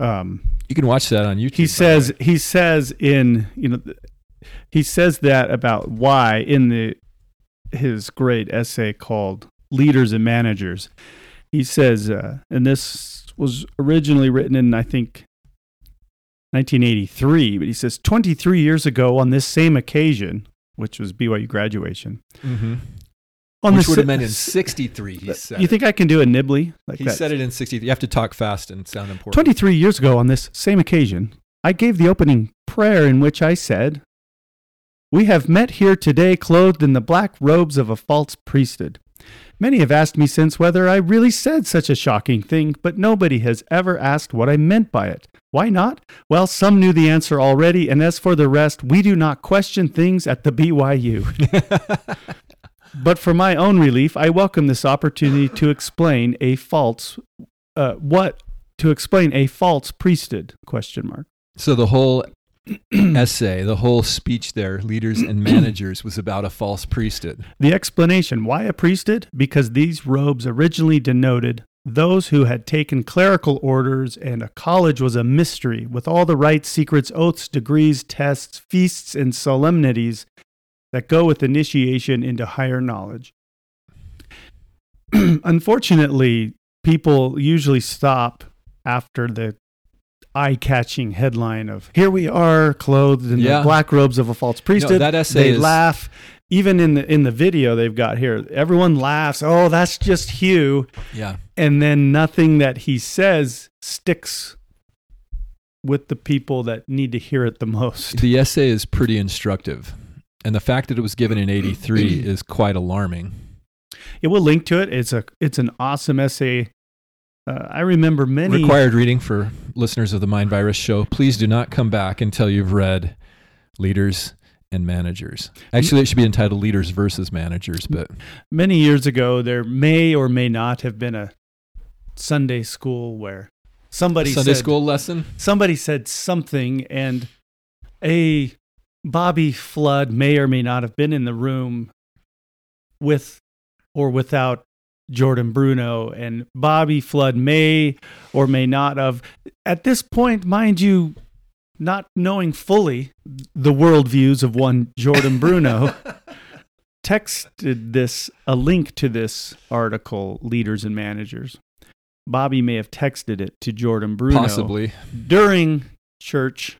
um You can watch that on YouTube. he says he says in you know he says that about why in the his great essay called leaders and managers he says uh, and this was originally written in i think 1983 but he says 23 years ago on this same occasion which was byu graduation Mhm. on which would have been in '63. He said. you it. think i can do a nibley like he that said it in '63? You have to talk fast and sound important. 23 years ago, on this same occasion, I gave the opening prayer in which I said, We have met here today clothed in the black robes of a false priesthood. Many have asked me since whether I really said such a shocking thing, but nobody has ever asked what I meant by it. Why not? Well, some knew the answer already, and as for the rest, we do not question things at the BYU. But for my own relief, I welcome this opportunity to explain a false, uh, what to explain a false priesthood? Question mark. So the whole essay, the whole speech there, leaders and managers, was about a false priesthood. The explanation: Why a priesthood? Because these robes originally denoted those who had taken clerical orders, and a college was a mystery with all the rites, secrets, oaths, degrees, tests, feasts, and solemnities that go with initiation into higher knowledge. Unfortunately, people usually stop after the eye-catching headline of "Here we are, clothed in Yeah. the black robes of a false priesthood." that essay they is- laugh. Even in the in the video they've got here, everyone laughs. Oh, that's just Hugh, Yeah. and then nothing that he says sticks with the people that need to hear it the most. The essay is pretty instructive. And the fact that it was given in 83 is quite alarming. It will link to it. It's a it's an awesome essay. Uh, I remember many. Required reading for listeners of the Mind Virus show. Please do not come back until you've read Leaders and Managers. Actually, it should be entitled Leaders versus Managers, but many years ago, there may or may not have been a Sunday school where somebody Sunday said, school lesson. somebody said something and a Bobby Flood may or may not have been in the room with or without Jordan Bruno, and Bobby Flood may or may not have. At this point, mind you, not knowing fully the worldviews of one Jordan Bruno, texted this a link to this article, Leaders and Managers. Bobby may have texted it to Jordan Bruno Possibly. during church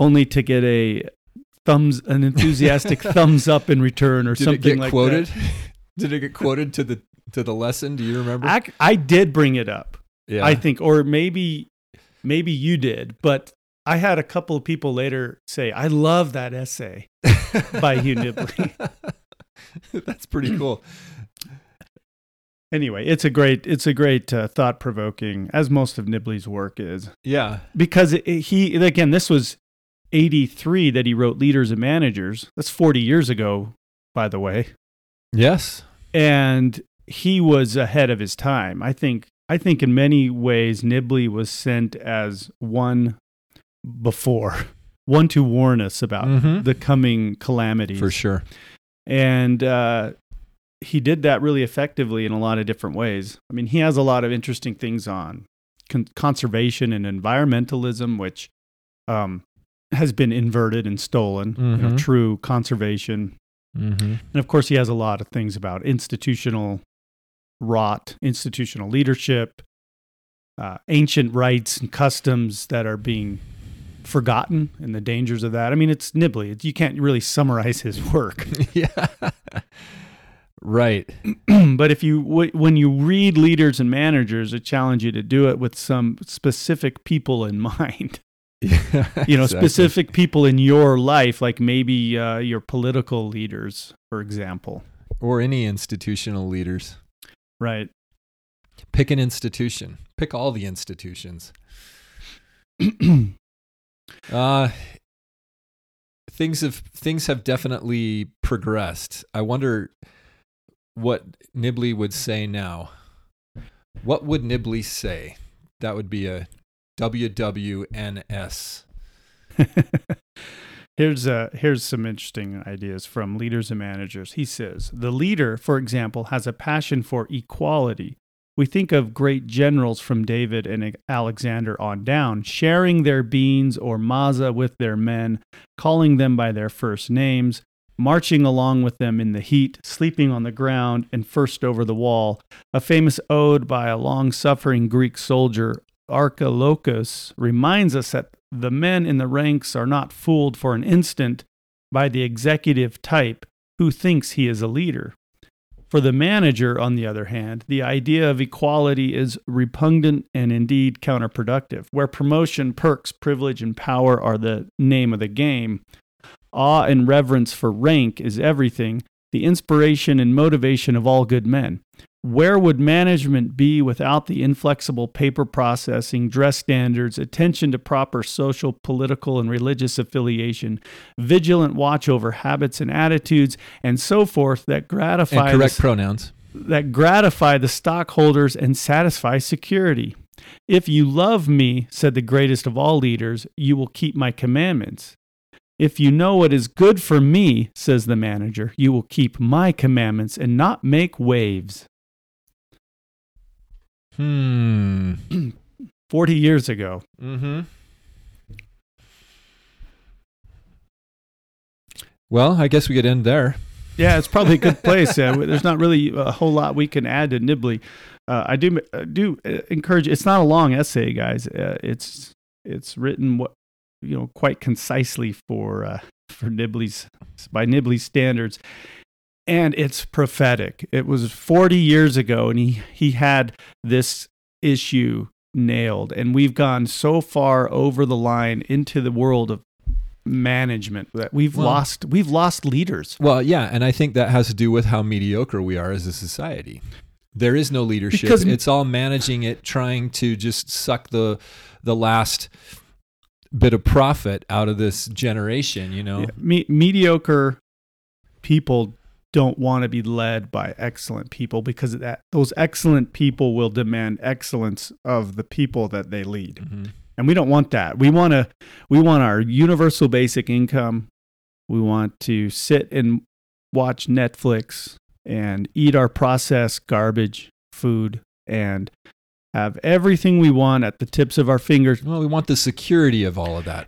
only to get a thumbs an enthusiastic thumbs up in return or Did something like quoted? that. Did it get quoted to the to the lesson? Do you remember? I, I did bring it up. yeah. I think or maybe maybe you did, but I had a couple of people later say, "I love that essay." by Hugh Nibley. That's pretty cool. Anyway, it's a great it's a great uh, thought provoking as most of Nibley's work is. Yeah. because it, it- he again this was 83 that he wrote leaders and managers that's 40 years ago by the way Yes. And he was ahead of his time i think i think in many ways nibley was sent as one before one to warn us about Mhm. the coming calamities For sure. and uh, he did that really effectively in a lot of different ways. I mean, he has a lot of interesting things on con- conservation and environmentalism, which um, has been inverted and stolen. You know, Mhm. true conservation, Mm-hmm. and of course, he has a lot of things about institutional rot, institutional leadership, uh, ancient rights and customs that are being forgotten, and the dangers of that. I mean, it's Nibley. It's, you can't really summarize his work. yeah. right. but if you w- when you read leaders and managers, I challenge you to do it with some specific people in mind. Yeah. You know, exactly. specific people in your life, like maybe uh, your political leaders, for example. or any institutional leaders. Right. Pick an institution. Pick all the institutions. Uh things have things have definitely progressed. I wonder what Nibley would say now. What would Nibley say? That would be a WWNS. here's uh, here's some interesting ideas from leaders and managers. He says the leader, for example, has a passion for equality. We think of great generals from David and Alexander on down, sharing their beans or maza with their men, calling them by their first names, marching along with them in the heat, sleeping on the ground, and first over the wall. A famous ode by a long suffering Greek soldier, Archilochus, reminds us that the men in the ranks are not fooled for an instant by the executive type who thinks he is a leader. For the manager, on the other hand, the idea of equality is repugnant and indeed counterproductive. Where promotion, perks, privilege, and power are the name of the game, awe and reverence for rank is everything, the inspiration and motivation of all good men. Where would management be without the inflexible paper processing, dress standards, attention to proper social, political, and religious affiliation, vigilant watch over habits and attitudes, and so forth that gratify And correct the, pronouns. that gratify the stockholders and satisfy security? If you love me, said the greatest of all leaders, you will keep my commandments. If you know what is good for me, says the manager, you will keep my commandments and not make waves. Hmm. 40 years ago. Mm-hmm. Well, I guess we could end there. Yeah, it's probably a good place. Uh, there's not really a whole lot we can add to Nibley. Uh, I do I do uh, encourage. It's not a long essay, guys. Uh, it's it's written what you know quite concisely for uh, for Nibley's by Nibley's standards, and it's prophetic. It was 40 years ago, and he he had this issue nailed, and we've gone so far over the line into the world of management that we've Well- lost we've lost leaders. Well, yeah, and I think that has to do with how mediocre we are as a society. There is no leadership. Because- it's all managing it, trying to just suck the the last bit of profit out of this generation, you know. Yeah, me- mediocre people don't want to be led by excellent people because that those excellent people will demand excellence of the people that they lead. Mhm. And we don't want that. We want to we want our universal basic income. We want to sit and watch Netflix and eat our processed garbage food and have everything we want at the tips of our fingers. Well, we want the security of all of that,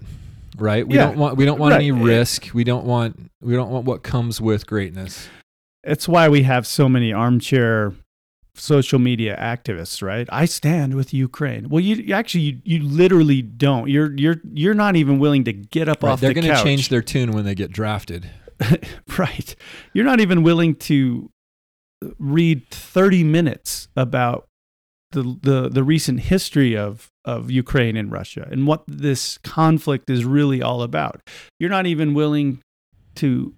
right? We Yeah. don't want we don't want Right. any risk. We don't want we don't want what comes with greatness. It's why we have so many armchair social media activists, right? I stand with Ukraine. Well, you actually you, you literally don't. You're you're you're not even willing to get up Right, off They're the going to change their tune when they get drafted. right. You're not even willing to read 30 minutes about the the the recent history of of Ukraine and Russia and what this conflict is really all about. You're not even willing to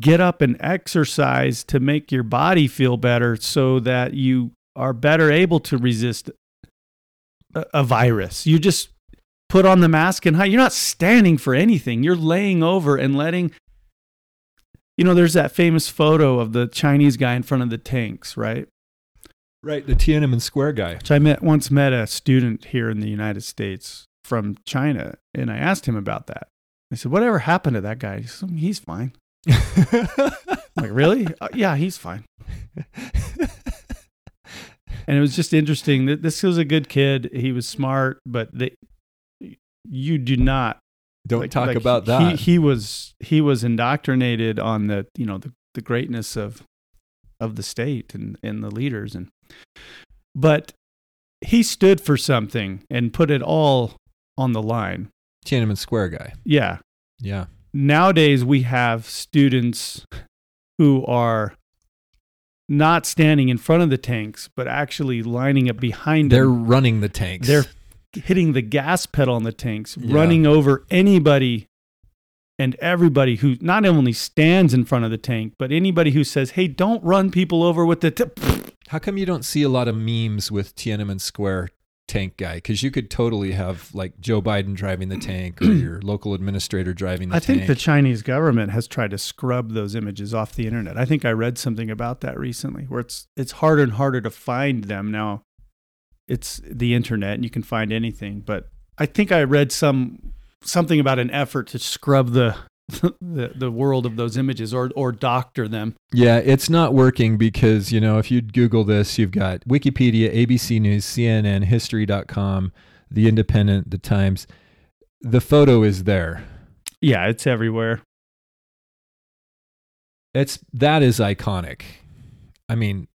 get up and exercise to make your body feel better so that you are better able to resist a, a virus. You just put on the mask and hide. You're not standing for anything. You're laying over and letting you know, there's that famous photo of the Chinese guy in front of the tanks, right? Right, the Tiananmen Square guy. Which I met once met a student here in the United States from China, and I asked him about that. I said, "Whatever happened to that guy?" He said, "He's fine." Like, really? Uh, yeah, he's fine. And it was just interesting that this was a good kid. He was smart, but they, you do not Don't like- talk like, about he, that. He was he was indoctrinated on the you know the, the greatness of of the state and and the leaders and but he stood for something and put it all on the line. Tiananmen Square guy. Yeah. Yeah. Nowadays we have students who are not standing in front of the tanks, but actually lining up behind them. They're them. running the tanks. They're hitting the gas pedal on the tanks, Yeah. running over anybody and everybody who not only stands in front of the tank, but anybody who says, "Hey, don't run people over with the." T-. How come you don't see a lot of memes with Tiananmen Square tank guy? Because you could totally have like Joe Biden driving the tank or your local administrator driving the I tank. think the Chinese government has tried to scrub those images off the internet. I think I read something about that recently, where it's it's harder and harder to find them now. It's the internet, and you can find anything. But I think I read some something about an effort to scrub the the, the world of those images or or doctor them. Yeah, it's not working because, you know, if you Google this, you've got Wikipedia, ABC News, CNN, History.com, The Independent, The Times. The photo is there. Yeah, it's everywhere. It's that is iconic. I mean,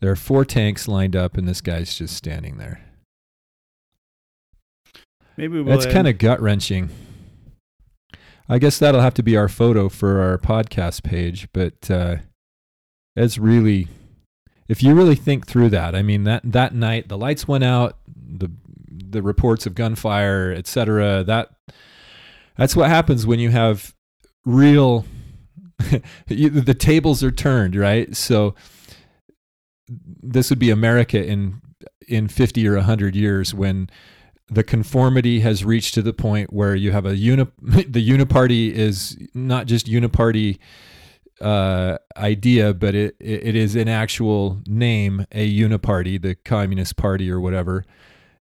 there are four tanks lined up and this guy's just standing there. Maybe we'll That's kind of gut wrenching. I guess that'll have to be our photo for our podcast page, but uh, it's really, if you really think through that, I mean that that night the lights went out, the the reports of gunfire, etc. That that's what happens when you have real. you, the tables are turned, right? So this would be America in in fifty or hundred years when the conformity has reached to the point where you have a uni the uniparty is not just uniparty uh, idea, but it it is in actual name a uniparty, the Communist Party or whatever,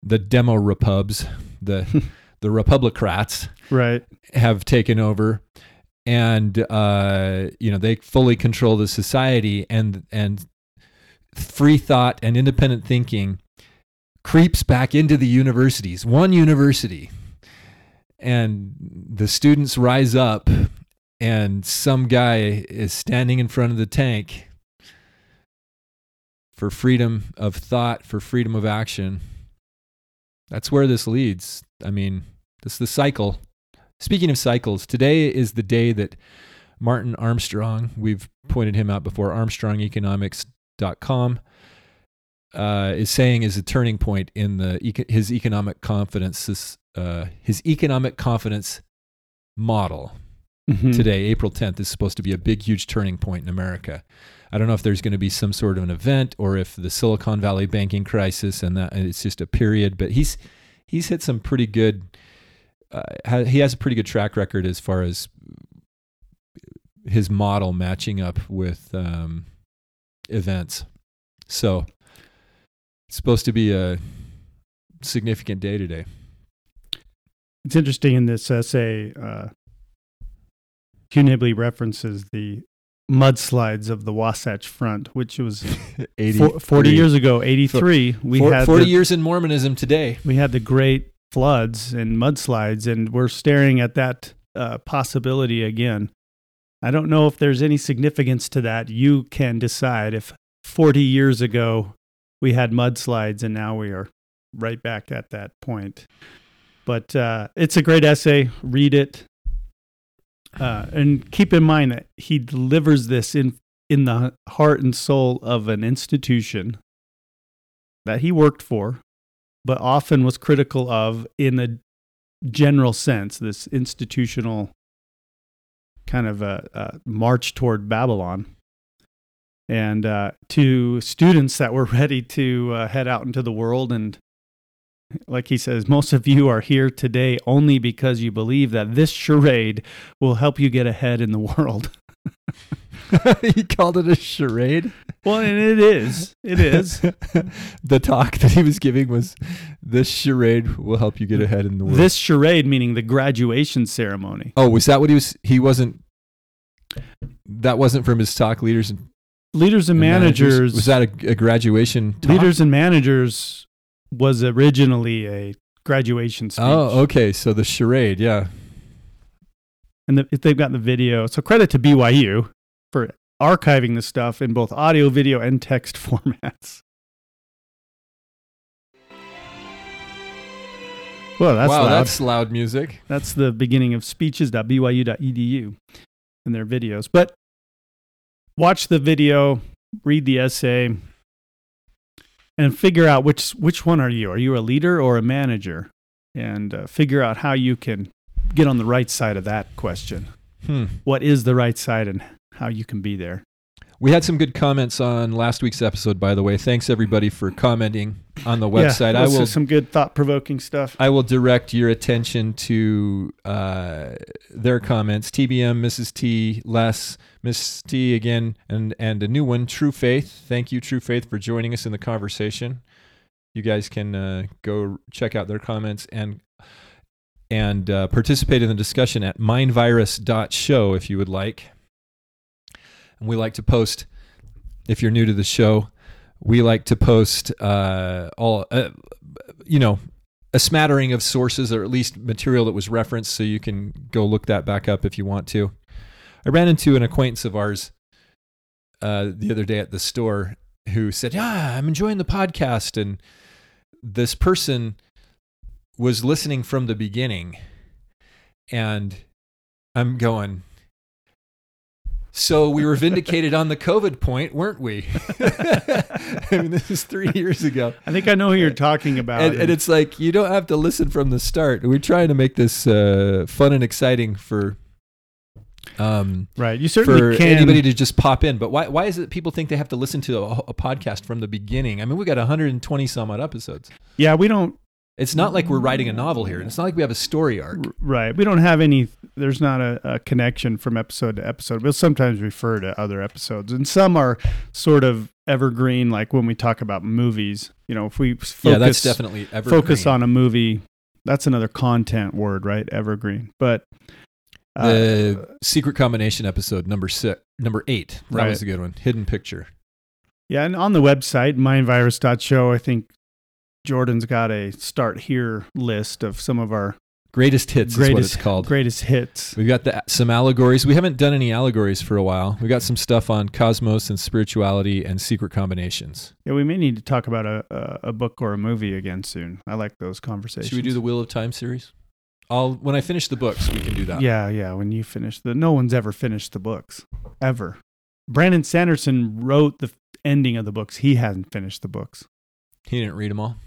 the Demo Repubs, the the Republicrats right. have taken over and uh, you know they fully control the society and and free thought and independent thinking creeps back into the universities one university and the students rise up and some guy is standing in front of the tank for freedom of thought for freedom of action. That's where this leads. I mean this is the cycle. Speaking of cycles, today is the day that Martin Armstrong, we've pointed him out before, armstrongeconomics.com, uh, is saying is a turning point in the his economic confidence, this, uh, his economic confidence model. Mhm. Today, April 10th, is supposed to be a big, huge turning point in America. I don't know if there's going to be some sort of an event or if the Silicon Valley banking crisis and that it's just a period, but he's he's hit some pretty good uh, he has a pretty good track record as far as his model matching up with um, events. So it's supposed to be a significant day today. It's interesting in this essay, uh, Hugh Nibley references the mudslides of the Wasatch Front, which was 80, four, 40 years ago, 83. We Four- had 40 the, years in Mormonism today. we had the great floods and mudslides, and we're staring at that uh, possibility again. I don't know if there's any significance to that. You can decide if 40 years ago we had mudslides and now we are right back at that point. But uh, it's a great essay. Read it. Uh, and keep in mind that he delivers this in, in the heart and soul of an institution that he worked for, but often was critical of in a general sense, this institutional kind of a, a march toward Babylon. And uh, to students that were ready to uh, head out into the world. And like he says, most of you are here today only because you believe that this charade will help you get ahead in the world. he called it a charade. Well, and it is. It is. the talk that he was giving was this charade will help you get ahead in the world. this charade, meaning the graduation ceremony. oh, was that what he was? He wasn't. That wasn't from his talk. Leaders and Leaders and and managers. Was that a, a graduation? Talk? Leaders and managers was originally a graduation speech. Oh, okay. So the charade, yeah. And the, if they've got the video. So credit to BYU for archiving the stuff in both audio, video, and text formats. Well, that's wow, loud. that's loud music. That's the beginning of speeches.byu.edu and their videos. But watch the video, read the essay, and figure out which which one are you? Are you a leader or a manager? And uh, figure out how you can get on the right side of that question. Hmm. What is the right side and how you can be there? We had some good comments on last week's episode, by the way. Thanks everybody for commenting on the website. Yeah, I will some good thought provoking stuff. I will direct your attention to uh, their comments. TBM, Mrs. T, Les, Miss T again, and and a new one, True Faith. Thank you, True Faith, for joining us in the conversation. You guys can uh, go check out their comments and and uh, participate in the discussion at mindvirus.show if you would like. And we like to post, if you're new to the show, we like to post uh, all, uh, you know, a smattering of sources or at least material that was referenced so you can go look that back up if you want to. I ran into an acquaintance of ours uh, the other day at the store who said, Yeah, I'm enjoying the podcast. And this person was listening from the beginning. And I'm going, so we were vindicated on the COVID point, weren't we? I mean, this is three years ago. I think I know who you're talking about. And, and it's like you don't have to listen from the start. We're trying to make this uh, fun and exciting for um, right. You certainly for can. anybody to just pop in. But why why is it people think they have to listen to a, a podcast from the beginning? I mean, we got 120 some odd episodes. yeah, we don't It's not like we're writing a novel here, and it's not like we have a story arc. Right. We don't have any, there's not a, a connection from episode to episode. We'll sometimes refer to other episodes, and some are sort of evergreen, like when we talk about movies. You know, if we focus, yeah, that's definitely evergreen. focus on a movie, that's another content word, right? Evergreen. But uh, the secret combination episode number six, number eight. That Right. was a good one. Hidden picture. yeah, and on the website, mindvirus.show, I think Jordan's got a start here list of some of our Greatest hits is what greatest, it's called. greatest hits. We've got the, some allegories. We haven't done any allegories for a while. We got some stuff on cosmos and spirituality and secret combinations. Yeah, we may need to talk about a, a, a book or a movie again soon. I like those conversations. Should we do the Wheel of Time series? I'll when I finish the books, we can do that. Yeah, yeah. When you finish the, no one's ever finished the books, ever. Brandon Sanderson wrote the ending of the books. He hasn't finished the books. He didn't read them all.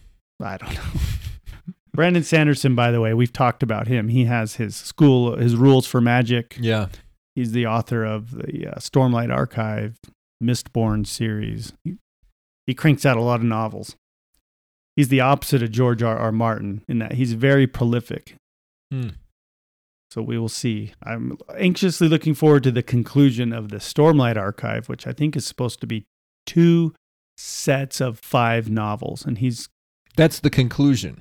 I don't know. Brandon Sanderson, by the way, we've talked about him. He has his school, his rules for magic. Yeah. He's the author of the uh, Stormlight Archive, Mistborn series. He, he cranks out a lot of novels. He's the opposite of George R. R. Martin in that he's very prolific. Hmm. So we will see. I'm anxiously looking forward to the conclusion of the Stormlight Archive, which I think is supposed to be two sets of five novels. And he's That's the conclusion.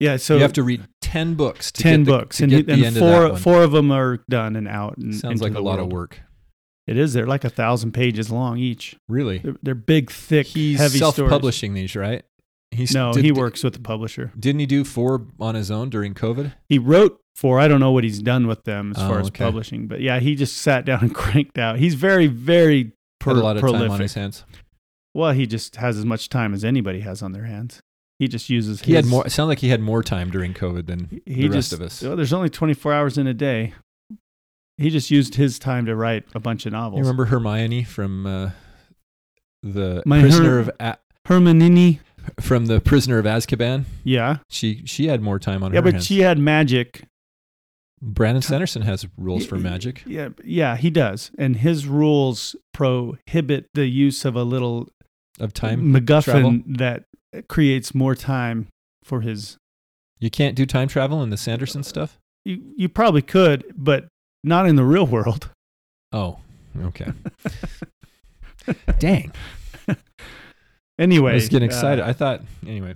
Yeah, so you have to read ten books. To ten get the, books, to and, the and end of that four—four of them are done and out. And Sounds into like a the lot of work. It is. They're like a thousand pages long each. Really, They're, they're big, thick, he's heavy stories. self-publishing these, right? He's No, did- he works with the publisher. Didn't he do four on his own during COVID? He wrote four. I don't know what he's done with them as Oh, far as okay. publishing, but yeah, he just sat down and cranked out. He's very, very pro- Had a lot of prolific. time on his hands. Well, he just has as much time as anybody has on their hands. He just uses. He had more. It sounded like he had more time during COVID than He the just, rest of us. well, there's only 24 hours in a day. He just used his time to write a bunch of novels. You remember Hermione from uh, the My prisoner Her- of A- Hermanini? From the prisoner of Azkaban? Yeah, She she had more time on yeah, her Yeah, but hands. she had magic. Brandon Sanderson has rules for magic. Yeah, yeah, he does, and his rules prohibit the use of a little Of time MacGuffin travel? that creates more time for his. You can't do time travel in the Sanderson stuff. You you probably could, but not in the real world. Oh, okay. Dang, Anyway, I was getting uh, excited. I thought anyway.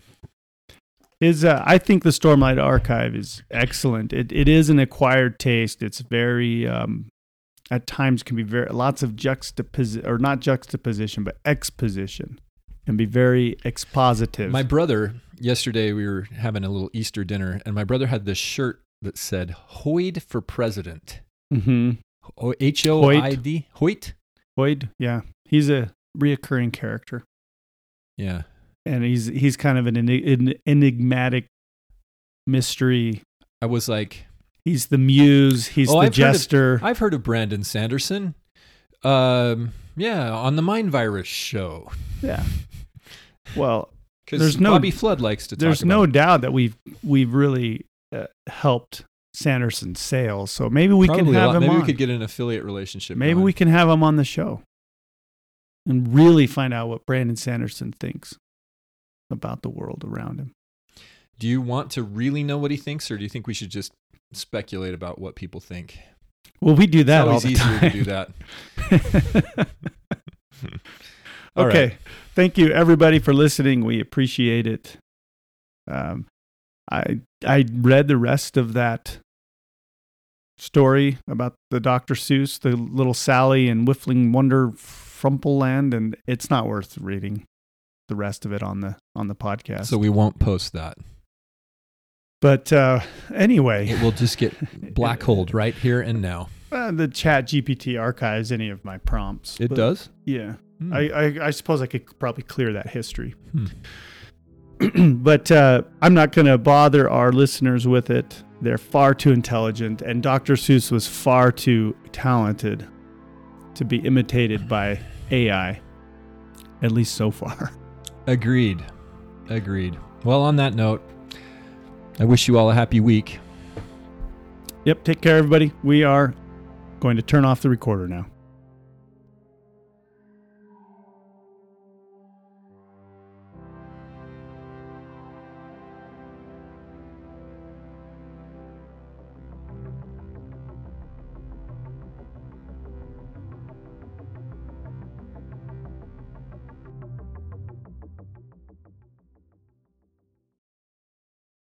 Is uh, I think the Stormlight Archive is excellent. It it is an acquired taste. It's very, um, at times can be very lots of juxtaposition or not juxtaposition, but exposition can be very expositive. My brother yesterday we were having a little Easter dinner, and my brother had this shirt that said "Hoid for President." mm-hmm. H O I D Hoid. Boyd, yeah, he's a reoccurring character, Yeah, and he's he's kind of an, an enigmatic mystery. I was like, He's the muse. He's Oh, the I've heard of- jester. I've heard of Brandon Sanderson. Um, yeah, on the Mind Virus show. yeah. Well, Because There's no- Bobby Flood likes to talk there's no it. doubt that we've we've really uh, helped Sanderson's sales. So maybe we Probably can have him Maybe on. we could get an affiliate relationship. maybe going. we can have him on the show and really find out what Brandon Sanderson thinks about the world around him. Do you want to really know what he thinks, or do you think we should just speculate about what people think? Well, we do that it's all always the easier time. to do that. Okay. right. Thank you everybody for listening. We appreciate it. Um, I I read the rest of that story about the Dr. Seuss, the little Sally and Whiffling Wonder Frumple Land, and it's not worth reading the rest of it on the on the podcast. So we won't post that. but uh, anyway, It will just get black holed right here and now. uh, the Chat GPT archives any of my prompts. It does. Yeah. Hmm. I, I, I suppose I could probably clear that history. Hmm. but uh, I'm not going to bother our listeners with it. They're far too intelligent, and Dr. Seuss was far too talented to be imitated by AI, at least so far. Agreed. Agreed. Well, on that note, I wish you all a happy week. Yep, take care, everybody. We are going to turn off the recorder now.